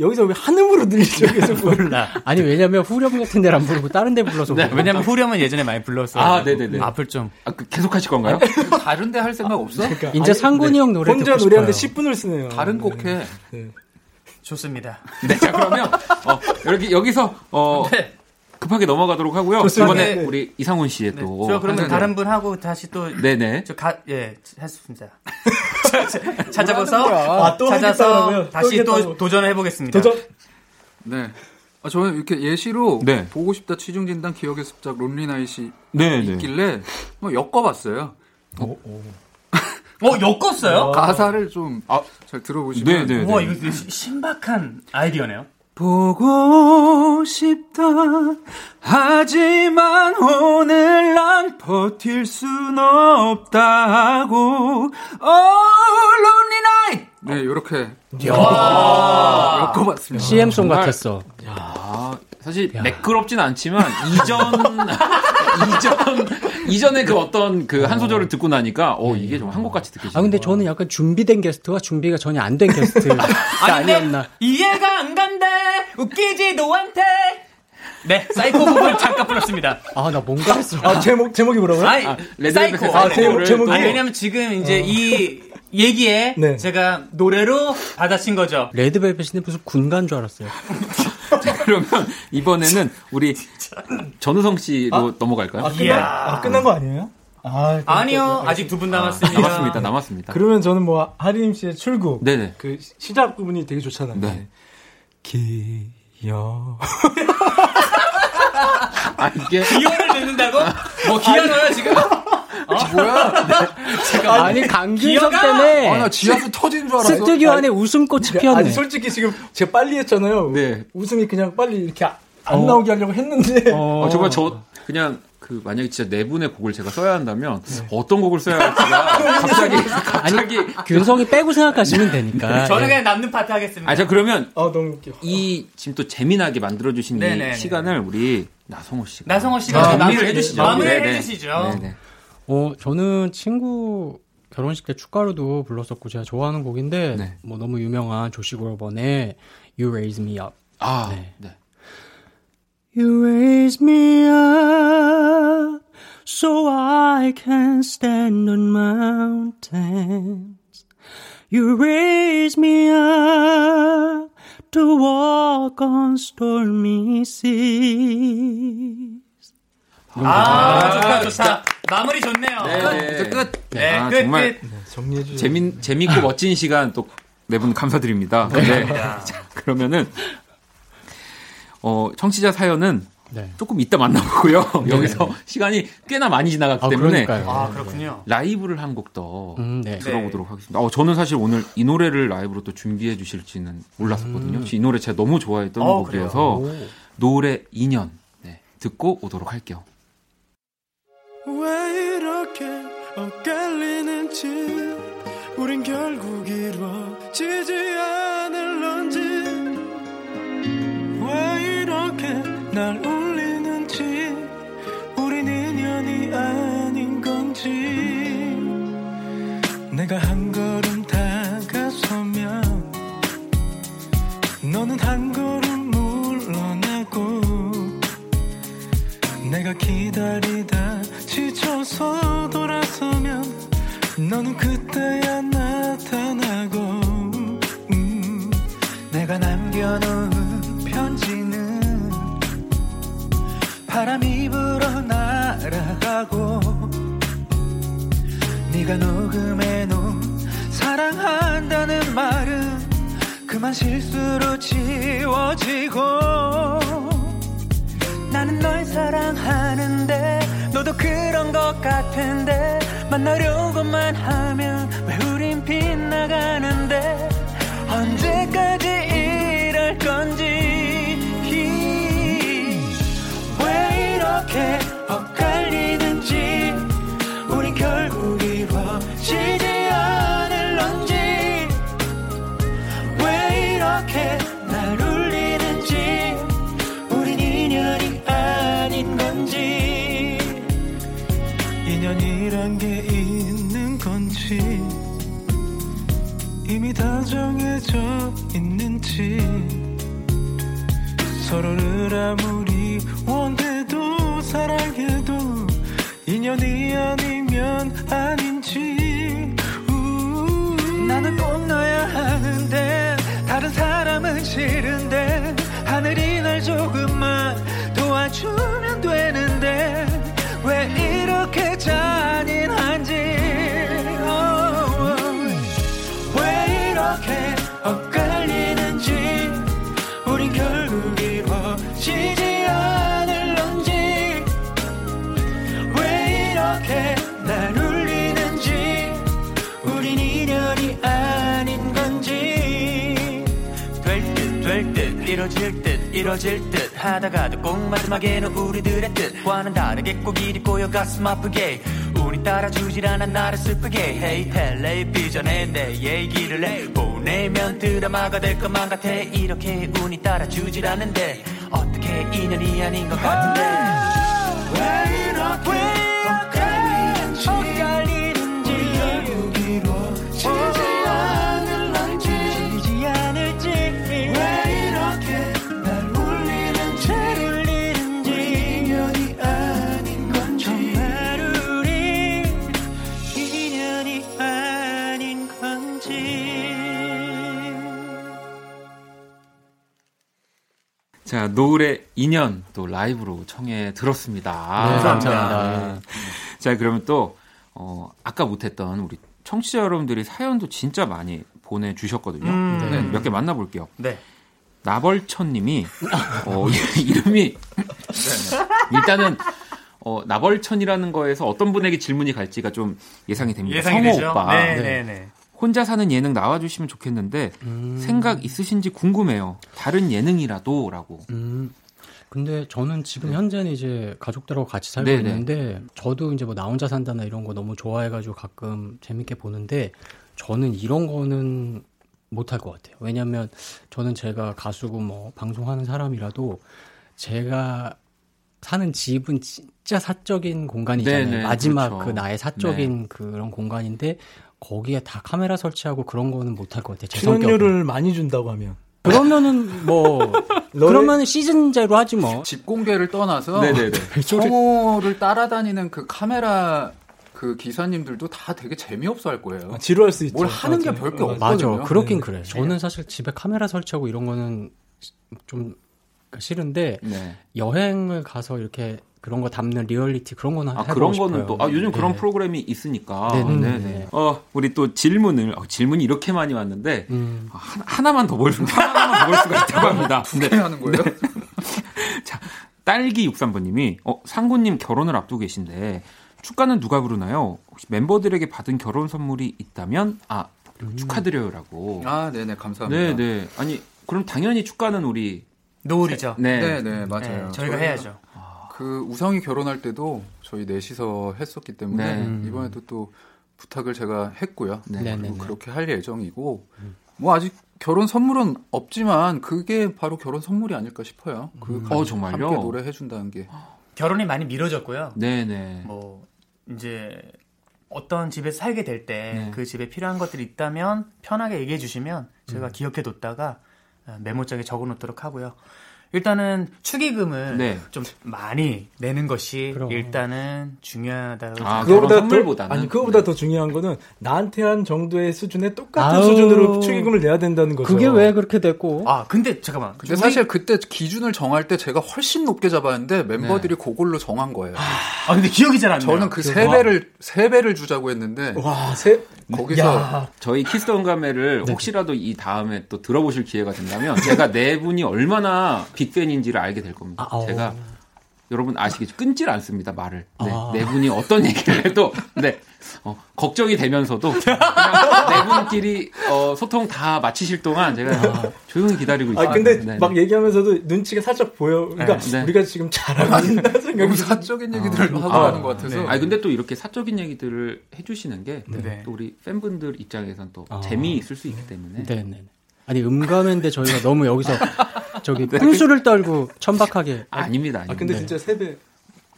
여기서 왜 한음으로 들리죠? 계속 몰라. 아니 왜냐면 후렴 같은 데를 안 부르고 다른 데 불러서 네. 왜냐면 후렴은 예전에 많이 불렀어요. 아, 네네네. 앞을 좀. 아, 그 계속 하실 건가요? 다른 데 할 생각 없어? 그러니까 이제 상군이 형 노래 혼자 듣고 노래하는데 싶어요. 10분을 쓰네요. 다른 곡 해. 좋습니다. 네, 자 그러면 어, 여기 여기서 어, 네. 급하게 넘어가도록 하고요. 좋습니다. 이번에 네. 우리 이상훈 씨의 네. 또 저 그러면 한 다른 분 하고 다시 또. 네네. 저 가, 예, 했습니다. 찾아봐서, 아, 또 찾아서 다시 또 하겠다고. 도전을 해보겠습니다. 도전. 네. 아, 저는 이렇게 예시로 네. 보고 싶다 취중 진단 기억의 습작 론리나잇이 네, 네. 있길래 뭐 엮어봤어요. 어, 엮었어요? 가사를 좀잘 네, 들어보시면 네. 우와, 이거 되게 시- 신박한 아이디어네요. 보고 싶다. 하지만 오늘 난 버틸 순 없다고. Oh, lonely night. 네 이렇게 와. 엮어봤습니다. CM송 같았어. 아, 사실 매끄럽진 않지만 이전 이전 이전에 그 어떤 그 한 소절을 듣고 나니까 어 이게 좀 한국 같이 느껴지는 아 근데 저는 약간 준비된 게스트와 준비가 전혀 안 된 게스트가 아니었나. 이해가 안 간대. 웃기지도 않대. 네, 사이코 부분 잠깐 불렀습니다. 아 나 뭔가 했어. 아 제목 제목이 뭐라고요? 아니, Red Velvet의 Psycho. 아, 제목- 제목이- 아니, 왜냐면 지금 이제 이 얘기에 네. 제가 노래로 받아친 거죠. Red Velvet인데 무슨 군간 줄 알았어요. 그러면 이번에는 우리 전우성 씨로 넘어갈까요? 아, 끝난, 아, 끝난 거 아니에요? 아, 아니요, 아직 두 분 남았습니다. 남았습니다. 남았습니다. 그러면 저는 뭐 하리님 씨의 출구 네네. 그 시- 시작 부분이 되게 좋잖아요. 네. 기여 아 이게 기어를 듣는다고? 뭐 기어로요 지금? 뭐야? 아니 강균석 기어가- 때문에 아, 나 지하수 터진 줄 알았어. 스튜디오 안에 웃음꽃이 피었네. 아니 솔직히 지금 제가 빨리 했잖아요. 네. 웃음이 그냥 빨리 이렇게 아- 안 나오게 하려고 했는데 어, 정말 저 그냥 그 만약에 진짜 네 분의 곡을 제가 써야 한다면 어떤 곡을 써야 할지가 갑자기 갑자기 균성이 빼고 생각하시면 되니까. 저는 예. 그냥 남는 파트 하겠습니다. 아, 자 그러면 아 너무 웃겨. 이 지금 또 재미나게 만들어 주신. 이 시간을 우리 나성호 씨가 나성호 씨가 아, 마무리를 해 주시죠. 네네. 마무리를 해 주시죠. 어, 저는 친구 결혼식 때 축가로도 불렀었고 제가 좋아하는 곡인데 네. 뭐 너무 유명한 조시 그로번의 You Raise Me Up. 아, 네. 네. You raise me up so I can stand on mountains. You raise me up to walk on stormy seas. 아, 좋다, 좋다. 마무리 좋네요. 네, 끝. 네, 아, 끝, 정말 끝. 정리해 주세요. 재민 재밌고 멋진 시간 또 네 분 감사드립니다. 네. 자, 그러면은 어, 청취자 사연은 네. 조금 이따 만나보고요. 여기서 시간이 꽤나 많이 지나갔기 아, 때문에 그러니까요. 아, 그렇군요. 라이브를 한 곡더 음, 네. 들어보도록 하겠습니다. 어, 저는 사실 오늘 이 노래를 라이브로 또 준비해 주실지는 몰랐었거든요. 이 노래 제가 너무 좋아했던 어, 곡이어서 노래 2년 네, 듣고 오도록 할게요. 왜 이렇게 엇갈리는지 우린 결국 이루어지지 않을런지 왜 이렇게 날 울리는지 우린 인연이 아닌 건지 내가 한 걸음 다가서면 너는 한 걸음 물러나고 내가 기다리다 지쳐서 돌아서면 너는 그때야 나타나고 음, 내가 남겨놓은 편지는 바람이 불어 날아가고 네가 녹음해놓은 사랑한다는 말은 그만 실수로 지워지고 나는 널 사랑하는데 너도 그런 것 같은데 만나려고만 하면 왜 우린 빗나가는데? 언제까지 이럴 건지. 왜 이렇게 정해져 있는지. 서로를 아무리 원해도 사랑해도 인연이 아니면 아닌지. 우. 나는 꼭 너야 하는데 다른 사람은 싫은데 하늘이 날 조금만 도와주면 되는데 왜 이렇게 잔인한지 이뤄질 듯 이뤄질 듯 하다가도 꼭 마지막에는 우리들의 뜻과는 다르게 꼭 이리 꼬여 가슴 아프게. 우리 따라주질 않아 나를 슬프게. Hey 텔레비전에 내 얘기를 해. 보내면 드라마가 될 것만 같아. 이렇게 운이 따라주질 않는데 어떻게 인연이 아닌 것 같은데 노을의 인연 또 라이브로 청해 들었습니다. 네, 감사합니다. 네. 자, 그러면 또, 어, 아까 못했던 우리 청취자 여러분들이 사연도 진짜 많이 보내주셨거든요. 음. 네, 몇개 만나볼게요. 네. 나벌천님이, 어, 이름이, 일단은, 어, 나벌천이라는 거에서 어떤 분에게 질문이 갈지가 좀 예상이 됩니다. 예상이 성호 되죠? 오빠. 네, 네, 네. 혼자 사는 예능 나와주시면 좋겠는데, 생각 있으신지 궁금해요. 다른 예능이라도라고. 음. 근데 저는 지금 현재는 이제 가족들하고 같이 살고 네네. 있는데 저도 이제 뭐 나 혼자 산다나 이런 거 너무 좋아해가지고 가끔 재밌게 보는데 저는 이런 거는 못할 것 같아요. 왜냐하면 저는 제가 가수고 뭐 방송하는 사람이라도 제가 사는 집은 진짜 사적인 공간이잖아요. 네네, 마지막 그렇죠. 그 나의 사적인 그런 공간인데 거기에 다 카메라 설치하고 그런 거는 못할 것 같아요. 출연료를 많이 준다고 하면 그러면은 뭐 그러면 시즌제로 하지 뭐. 집 공개를 떠나서 네네네. 성호를 따라다니는 그 카메라 그 기사님들도 다 되게 재미없어 할 거예요. 아, 지루할 수 있죠. 뭘 하는 게 맞아요. 별게 맞아요. 없거든요. 맞아. 그렇긴 네. 그래. 저는 사실 집에 카메라 설치하고 이런 거는 좀 싫은데 네. 여행을 가서 이렇게 그런 거 담는 리얼리티 그런 거는 아, 그런 싶어요. 거는 또, 아, 요즘 그런 네. 프로그램이 있으니까. 네, 네, 네 네. 네. 어, 우리 또 질문을, 어, 질문이 이렇게 많이 왔는데, 음. 아, 하나, 하나 만 더 볼, 수- 하나만 더볼 수가 있다고 합니다. 네. 하는 거예요? 자, 딸기 63번님이, 어, 상구님 결혼을 앞두고 계신데, 축가는 누가 부르나요? 혹시 멤버들에게 받은 결혼 선물이 있다면, 아, 음. 축하드려요라고. 아, 네네, 감사합니다. 네네. 아니, 그럼 당연히 축가는 우리, 노을이죠. 네. 네 네, 맞아요. 네, 저희가 해야죠. 그 우성이 결혼할 때도 저희 넷이서 했었기 때문에 네. 이번에도 또 부탁을 제가 했고요. 네. 네, 그리고 네. 그렇게 할 예정이고 뭐 아직 결혼 선물은 없지만 그게 바로 결혼 선물이 아닐까 싶어요. 그 어, 같이 정말요? 함께 노래해 준다는 게. 결혼이 많이 미뤄졌고요. 네네. 뭐 이제 어떤 집에 살게 될 때그 네. 집에 필요한 것들이 있다면 편하게 얘기해 주시면 음. 제가 기억해 뒀다가 어, 메모장에 적어 놓도록 하고요. 일단은 축의금을 네. 좀 많이 내는 것이 그럼. 일단은 중요하다고 아. 그거보다 더, 선물보다는? 아니 그거보다 더 중요한 거는 나한테 한 정도의 수준의 똑같은 아우. 수준으로 축의금을 내야 된다는 거죠. 그게 왜 그렇게 됐고? 아 근데 잠깐만. 근데 사실 그때 기준을 정할 때 제가 훨씬 높게 잡았는데 멤버들이 그걸로 정한 거예요. 아 근데 기억이 잘 안 나요. 저는 그 세 배를 세 배를 주자고 했는데 와, 세 거기서 야, 저희 키스 온감회를 혹시라도 이 다음에 또 들어보실 기회가 된다면 제가 네 분이 얼마나 빅팬인지를 알게 될 겁니다. 아, 어. 제가 여러분 아시겠죠? 끊질 않습니다 말을. 네, 아. 네 분이 어떤 얘기를 해도 네 어, 걱정이 되면서도 네 분끼리 어, 소통 다 마치실 동안 제가 조용히 기다리고 있어요. 아 근데 네, 막 네. 얘기하면서도 눈치가 살짝 보여. 그러니까 네. 우리가 지금 잘하고 너무 생각이 사적인 얘기들을 하고 아, 가는 것 같아서. 아니 근데 또 이렇게 사적인 얘기들을 해주시는 게또 네. 우리 팬분들 입장에선 또 아. 재미 있을 수 있기 때문에 네, 네. 아니 음감인데 저희가 너무 여기서 저기 분수를 떨고 천박하게. 아닙니다. 아 아닙니다. 근데 네. 진짜 세 배.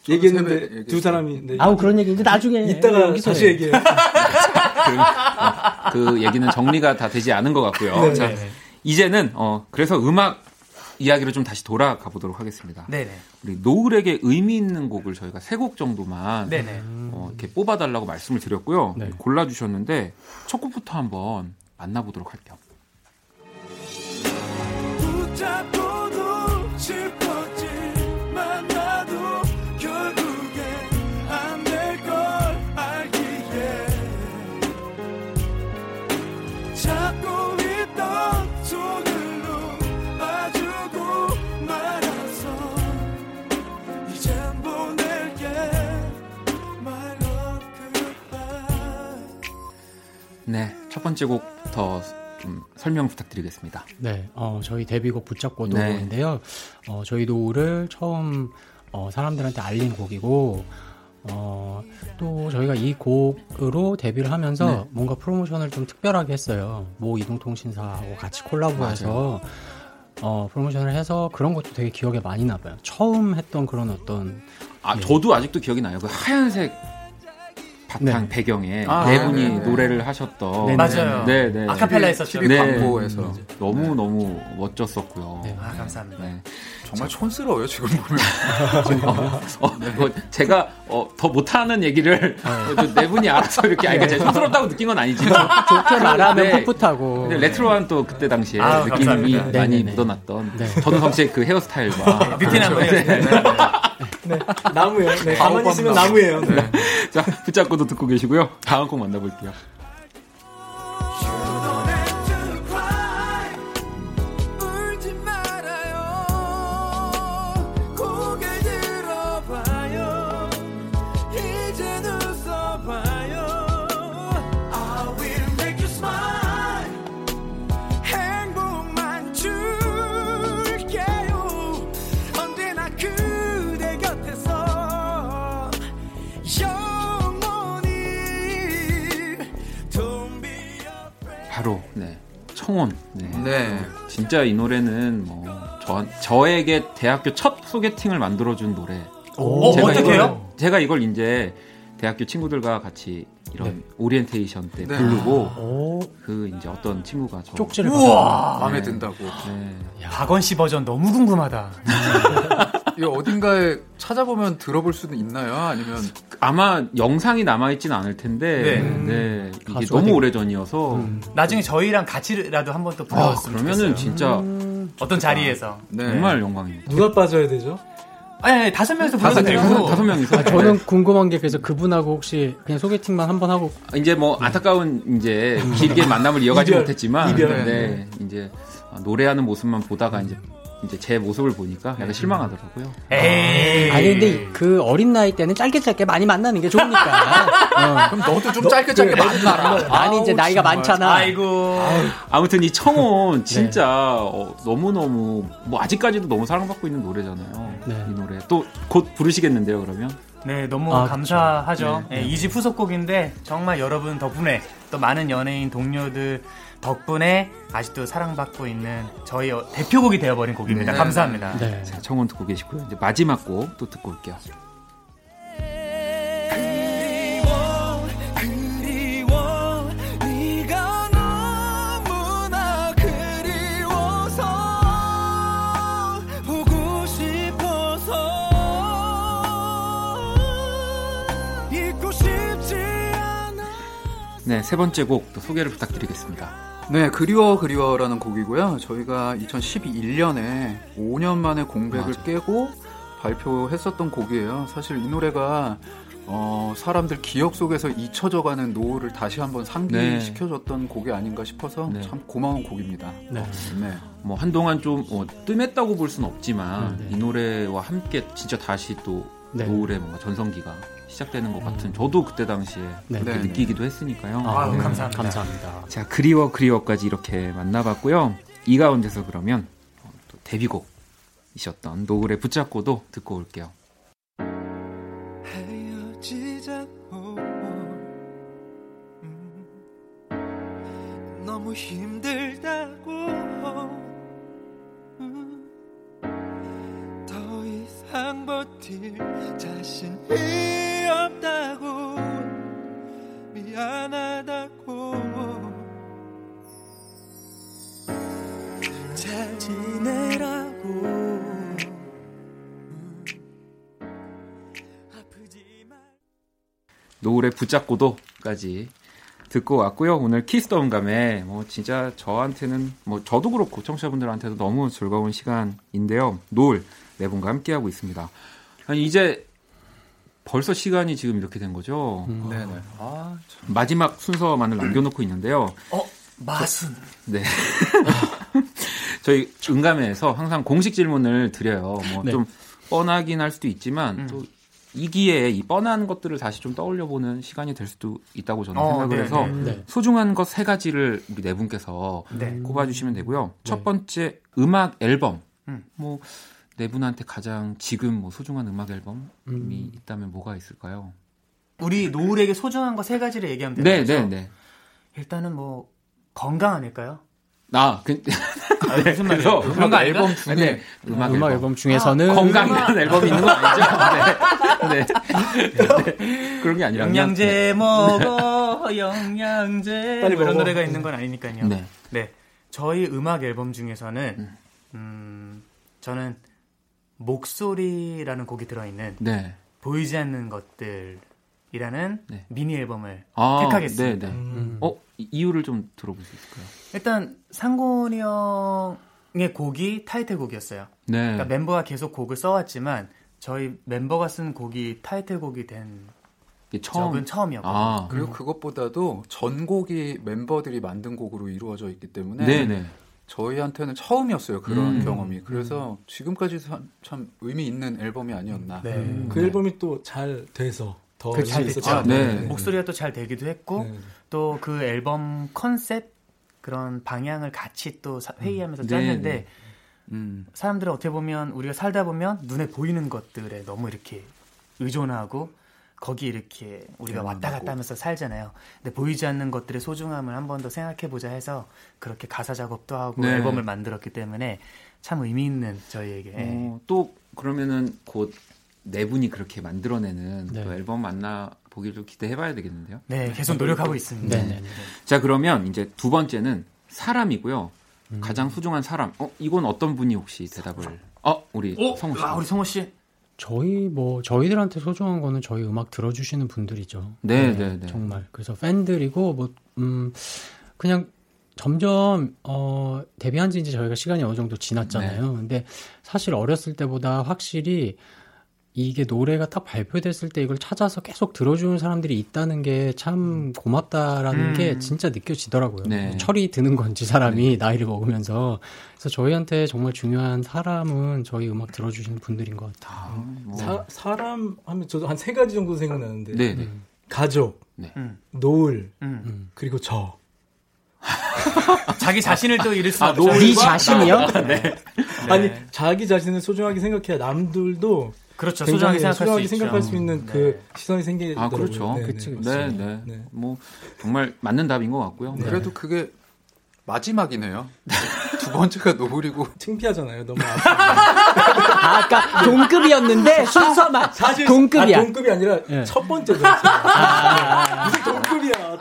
저도 얘기했는데 세배. 두 사람이 네. 아우 그런 얘기 이제 나중에 이따가 여기서 다시 해. 얘기해. 그 얘기는 정리가 다 되지 않은 것 같고요. 네, 자, 네. 이제는 어 그래서 음악 이야기로 좀 다시 돌아가 보도록 하겠습니다. 네네. 우리 노을에게 의미 있는 곡을 저희가 세 곡 정도만 네네. 어, 이렇게 뽑아달라고 말씀을 드렸고요. 네. 골라 주셨는데 첫 곡부터 한번 만나보도록 할게요. 네, 첫 번째 곡부터 좀 설명 부탁드리겠습니다. 네, 어, 저희 데뷔곡 붙잡고 네. 도인데요. 어, 저희 노을을 처음 어, 사람들한테 알린 곡이고, 어, 또 저희가 이 곡으로 데뷔를 하면서 네. 뭔가 프로모션을 좀 특별하게 했어요. 모 이동통신사하고 같이 콜라보해서 어, 프로모션을 해서 그런 것도 되게 기억에 많이 남아요. 처음 했던 그런 어떤 아, 네. 저도 아직도 기억이 나요. 그 하얀색 바탕 네. 배경에 아, 네 네, 분이 네, 네. 노래를 하셨던 네, 맞아요. 네, 네. 아카펠라 했었죠. TV 광고에서 너무 너무 멋졌었고요. 네. 아, 감사합니다. 네. 정말 촌스러워요 지금 보면. 어, 뭐 제가 어, 더 못하는 얘기를 어, 네 분이 알아서 이렇게 아니, 제가 촌스럽다고 느낀 건 아니지만 좋게 말하면 네. 풋풋하고 근데 레트로한 또 그때 당시에 아우, 느낌이 감사합니다. 많이 네네네. 묻어났던 네. 전우성 씨의 그 헤어스타일과 뷰티 한번 해주세요. 네, 나무예요. 네, 가만히 있으면 나무. 나무예요. 네. 자 붙잡고도 듣고 계시고요. 다음 곡 만나볼게요. 청혼. 네. 네. 진짜 이 노래는 뭐 저, 저에게 대학교 첫 소개팅을 만들어준 노래. 어, 제가 어떻게요? 이걸, 제가 이걸 이제 대학교 친구들과 같이 이런 오리엔테이션 때 네. 부르고 오, 그 이제 어떤 친구가 저 쪽지를 우와. 마음에 든다고. 네. 박원 씨 버전 너무 궁금하다. 이거 어딘가에 찾아보면 들어볼 수는 있나요? 아니면 아마 영상이 남아있지는 않을 텐데 네. 네. 이게 가수가 너무 오래 전이어서 나중에 저희랑 같이라도 한번 또 아, 불러줬으면 그러면은 좋겠어요. 진짜 어떤 자리에서. 네. 정말 영광입니다. 누가 빠져야 되죠? 아니, 아니 다섯 명이서 다섯, 되고. 다섯 명이서 아, 저는 궁금한 게 그래서 그분하고 혹시 그냥 소개팅만 한 번 하고 이제 뭐 안타까운 이제 길게 만남을 이어가지 이별, 못했지만 이별. 네, 이제 노래하는 모습만 보다가 이제 이제 제 모습을 보니까 약간 실망하더라고요. 에이. 아니 근데 그 어린 나이 때는 짧게 짧게 많이 만나는 게 좋으니까. 어. 그럼 너도 좀 짧게 짧게 만나라. 아니 이제 나이가 많잖아. 아이고. 아무튼 이 청혼 진짜 어, 너무 너무 뭐 아직까지도 너무 사랑받고 있는 노래잖아요. 네. 이 노래 또 곧 부르시겠는데요, 그러면? 네, 너무 아, 감사하죠. 네, 이집 후속곡인데 정말 여러분 덕분에 또 많은 연예인 동료들 덕분에 아직도 사랑받고 있는 저희 어- 대표곡이 되어버린 곡입니다. 네. 감사합니다. 네. 자, 청혼 듣고 계시고요. 이제 마지막 곡 또 듣고 올게요. 네, 세 번째 곡 또 소개를 부탁드리겠습니다. 네, 그리워 그리워라는 곡이고요. 저희가 2012년에 5년 만에 공백을 맞아. 깨고 발표했었던 곡이에요. 사실 이 노래가 어, 사람들 기억 속에서 잊혀져가는 노을을 다시 한번 상기시켜줬던 곡이 아닌가 싶어서 네. 참 고마운 곡입니다. 네. 네. 뭐 한동안 좀 어, 뜸했다고 볼 수는 없지만 네. 이 노래와 함께 진짜 다시 또 네. 노을의 뭔가 전성기가 시작되는 것 같은 저도 그때 당시에 네. 그렇게 네. 느끼기도 했으니까요. 아유, 네. 감사합니다. 감사합니다. 자 그리워 그리워까지 이렇게 만나봤고요. 이 가운데서 그러면 어, 또 데뷔곡이셨던 노을의 붙잡고도 듣고 올게요. 음, 너무 힘들다고 음, 더 이상 버틸 자신이 노을에 붙잡고도까지 듣고 왔고요. 오늘 Kiss the 음감회 뭐 진짜 저한테는 뭐 저도 그렇고 청취자분들한테도 너무 즐거운 시간인데요. 노을 네 분과 함께하고 있습니다. 아니 이제 벌써 시간이 지금 이렇게 된 거죠. 네네. 아, 마지막 순서만을 남겨놓고 있는데요. 어, 마순. 네. 저희 응감에서 항상 공식 질문을 드려요. 뭐 네. 좀 뻔하긴 할 수도 있지만 음. 또 이 기회에 이 뻔한 것들을 다시 좀 떠올려 보는 시간이 될 수도 있다고 저는 어, 생각을 네, 해서 네. 네. 소중한 것 세 가지를 우리 네 분께서 네. 꼽아주시면 되고요. 첫 네. 번째 음악 앨범. 음. 뭐네 분한테 가장 지금 뭐 소중한 음악 앨범이 음. 있다면 뭐가 있을까요? 우리 노을에게 소중한 거 세 가지를 얘기하면 되는 네, 거죠? 네, 네. 일단은 뭐 건강 아닐까요? 아, 그, 아, 무슨 그래서 말이에요? 음악 앨범 중에 네. 음악, 음악, 앨범. 앨범 중에서는 건강이라는 앨범이 있는 거 아니죠? 네. 네. 네. 그런 게 아니라 영양제 먹어 영양제 빨리 뭐 이런 먹어. 노래가 있는 건 아니니까요. 네. 네. 저희 음악 앨범 중에서는 음, 저는 목소리라는 곡이 들어있는 네. 보이지 않는 것들이라는 네. 미니 앨범을 아, 택하겠습니다. 네, 네. 음. 어, 이- 이유를 좀 들어볼 수 있을까요? 일단 상곤이 형의 곡이 타이틀곡이었어요. 네. 그러니까 멤버가 계속 곡을 써왔지만 저희 멤버가 쓴 곡이 타이틀곡이 된 처음. 적은 처음이었거든요. 아. 그리고 그것보다도 전곡이 멤버들이 만든 곡으로 이루어져 있기 때문에 네, 네. 저희한테는 처음이었어요 그런 음. 경험이. 그래서 지금까지 참, 참 의미 있는 앨범이 아니었나. 네. 음. 그 앨범이 또 잘 돼서 더그 잘. 됐죠. 아, 네. 목소리가 또 잘 되기도 했고 네. 또그 앨범 컨셉 그런 방향을 같이 또 사- 회의하면서 네, 짰는데 네. 음. 사람들은 어떻게 보면 우리가 살다 보면 눈에 보이는 것들에 너무 이렇게 의존하고 거기 이렇게 우리가 왔다. 갔다 하면서 살잖아요. 근데 보이지 않는 것들의 소중함을 한 번 더 생각해 보자 해서 그렇게 가사 작업도 하고 네. 앨범을 만들었기 때문에 참 의미 있는 저희에게 예. 어, 또 그러면은 곧 네 분이 그렇게 만들어내는 네. 또 앨범 만나 보기를 기대해봐야 되겠는데요. 네, 계속 노력하고 있습니다. 네, 네, 네. 자 그러면 이제 두 번째는 사람이고요. 가장 소중한 사람. 어 이건 어떤 분이 혹시 대답을? 어 우리 오, 성우 씨. 아, 우리 성호 씨. 저희 뭐 저희들한테 소중한 거는 저희 음악 들어주시는 분들이죠. 네, 네, 네. 정말 그래서 팬들이고 뭐 음 그냥 점점 어 데뷔한 지 이제 저희가 시간이 어느 정도 지났잖아요. 네. 근데 사실 어렸을 때보다 확실히 이게 노래가 딱 발표됐을 때 이걸 찾아서 계속 들어주는 사람들이 있다는 게 참 고맙다라는 음. 게 진짜 느껴지더라고요. 네. 뭐 철이 드는 건지 사람이 나이를 먹으면서 그래서 저희한테 정말 중요한 사람은 저희 음악 들어주시는 분들인 것 같아요. 아, 뭐. 사, 사람 하면 저도 한 세 가지 정도 생각나는데 네, 네. 가족, 음, 노을 음. 그리고 저. 자기 자신을 또 잃을 수 아, 없죠. 네 자신이요? 네. 아니 자기 자신을 소중하게 생각해야 남들도 그렇죠. 굉장히 소중하게 생각할 소중하게 수 생각할 있죠. 수 있는 네. 그 시선이 생기더라고요. 아 그렇죠. 네, 그치, 네. 그치. 네, 네. 네. 뭐 정말 맞는 답인 것 같고요. 그래도 그게 마지막이네요. 두 번째가 노을이고 창피하잖아요. 너무. 아, 아까 동급이었는데 순서만 사실 동급이야. 아, 동급이 아니라 예. 첫 번째죠. 무슨 동급이야.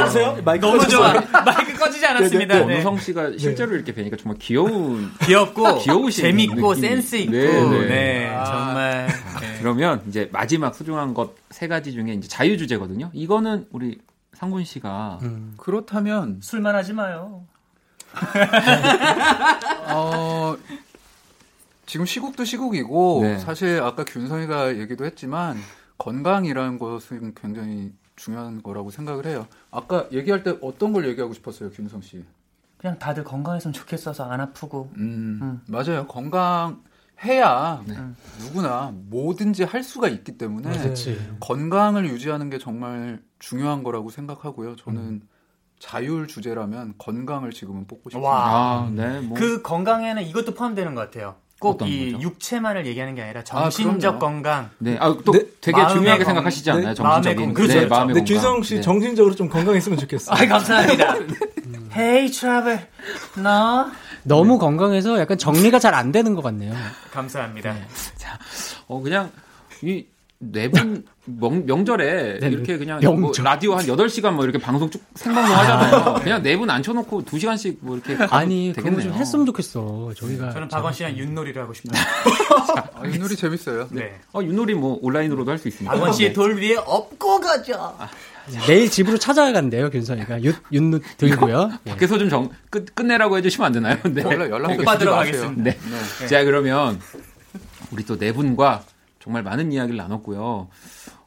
여보세요? 마이크 너무. 좋아. 마이크 꺼지지 않았습니다. 또 네. 원우성 씨가 실제로 이렇게 뵈니까 정말 귀여운. 귀엽고 귀여우신 재밌고 느낌이- 센스 있고 네, 네, 네. 정말 네. 그러면 이제 마지막 소중한 것 세 가지 중에 이제 자유 주제거든요. 이거는 우리 상군 씨가 음. 그렇다면 술만 하지 마요. 어, 지금 시국도 시국이고 네. 사실 아까 균성이가 얘기도 했지만 건강이라는 것은 굉장히 중요한 거라고 생각을 해요. 아까 얘기할 때 어떤 걸 얘기하고 싶었어요, 균성 씨? 그냥 다들 건강했으면 좋겠어서 안 아프고 음, 음. 맞아요. 건강해야 네. 누구나 뭐든지 할 수가 있기 때문에 그렇지. 건강을 유지하는 게 정말 중요한 거라고 생각하고요. 저는 자율 주제라면 건강을 지금은 뽑고 싶습니다. 와. 아, 네, 뭐 그 건강에는 이것도 포함되는 것 같아요. 꼭 이? 육체만을 얘기하는 게 아니라 정신적 그럼요. 건강. 네, 아, 또 네, 되게 중요하게 건- 생각하시지 네, 않나요? 마음의 정신적인. 건- 그렇죠, 네, 그렇죠. 마음의 근데 건강. 균성 씨 네. 정신적으로 좀 건강했으면 좋겠어요. 아 감사합니다. Hey travel, 너 너무 건강해서 약간 정리가 잘 안 되는 것 같네요. 감사합니다. 어 그냥 이 네분 명절에 네네. 이렇게 그냥 뭐 명절. 라디오 한 8시간 뭐 이렇게 방송 쭉 생방송 하잖아요. 그냥 네 분 앉혀놓고 2시간씩 뭐 이렇게 아니 그런. 거좀 했으면 좋겠어. 저희가 저는 박원 씨랑 윷놀이를 하고 싶어요. 아, 윷놀이 재밌어요. 네. 어, 윷놀이 뭐 온라인으로도 할 수 있습니다. 박원 씨의 네. 돌 위에 업고 가죠. 내일 집으로 찾아간대요 균선이가 윷 윷 들고요. 예. 밖에서 좀 정, 끝, 끝내라고 해주시면 안 되나요? 네. 연락, 연락도 복 받으러 주지 마세요. 가겠습니다. 네. 네. 자, 그러면 우리 또 네 분과 정말 많은 이야기를 나눴고요.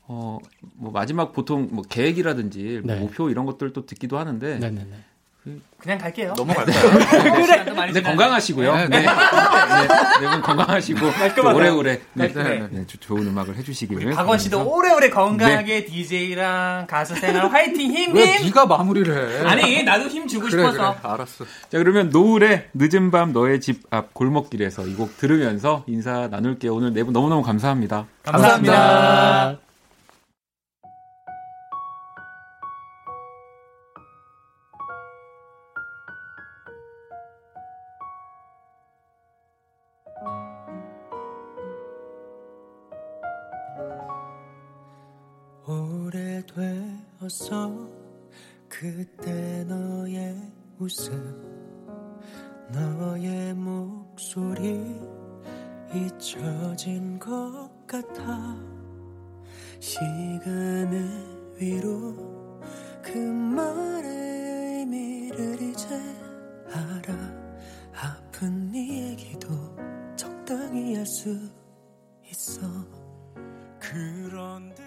어, 뭐 마지막 보통 뭐 계획이라든지 뭐 네. 목표 이런 것들 또 듣기도 하는데 네네네. 그냥 갈게요. 넘어갈까요? 시간도 많이 네, 지났네. 건강하시고요. 네. 네, 네. 네. 네분 건강하시고. 오래오래 네. 네, 조- 좋은 음악을 해주시기를. 박원 씨도. 오래오래 건강하게 DJ랑 가수 생활 화이팅 힘왜 힘. 네가 마무리를 해? 아니 나도 힘 주고 그래 싶어서. 그래 알았어. 자, 그러면 노을의 늦은 밤 너의 집 앞 골목길에서 이 곡 들으면서 인사 나눌게요. 오늘 네분 너무너무 감사합니다. 감사합니다. 오래 되었어. 그때 너의 웃음 너의 목소리 잊혀진 것 같아. 시간의 위로 그 말의 의미를 이제 알아. 아픈 네 얘기도 적당히 할 수 있어. 그런데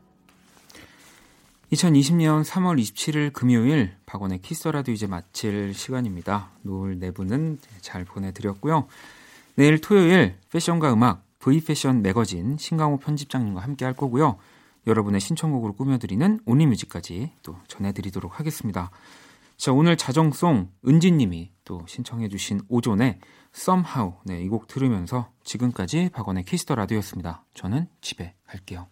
2020년 3월 27일 금요일 박원의 Kiss the 라디오 이제 마칠 시간입니다. 노을 네 분은 잘 보내드렸고요. 내일 토요일 패션과 음악 V패션 매거진 신강호 편집장님과 함께 할 거고요. 여러분의 신청곡으로 꾸며드리는 Only Music까지 또 전해드리도록 하겠습니다. 자 오늘 자정송 은지님이 또 신청해주신 오존의 Somehow 네, 이 곡 들으면서 지금까지 박원의 키스터 라디오였습니다. 저는 집에 갈게요.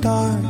Dark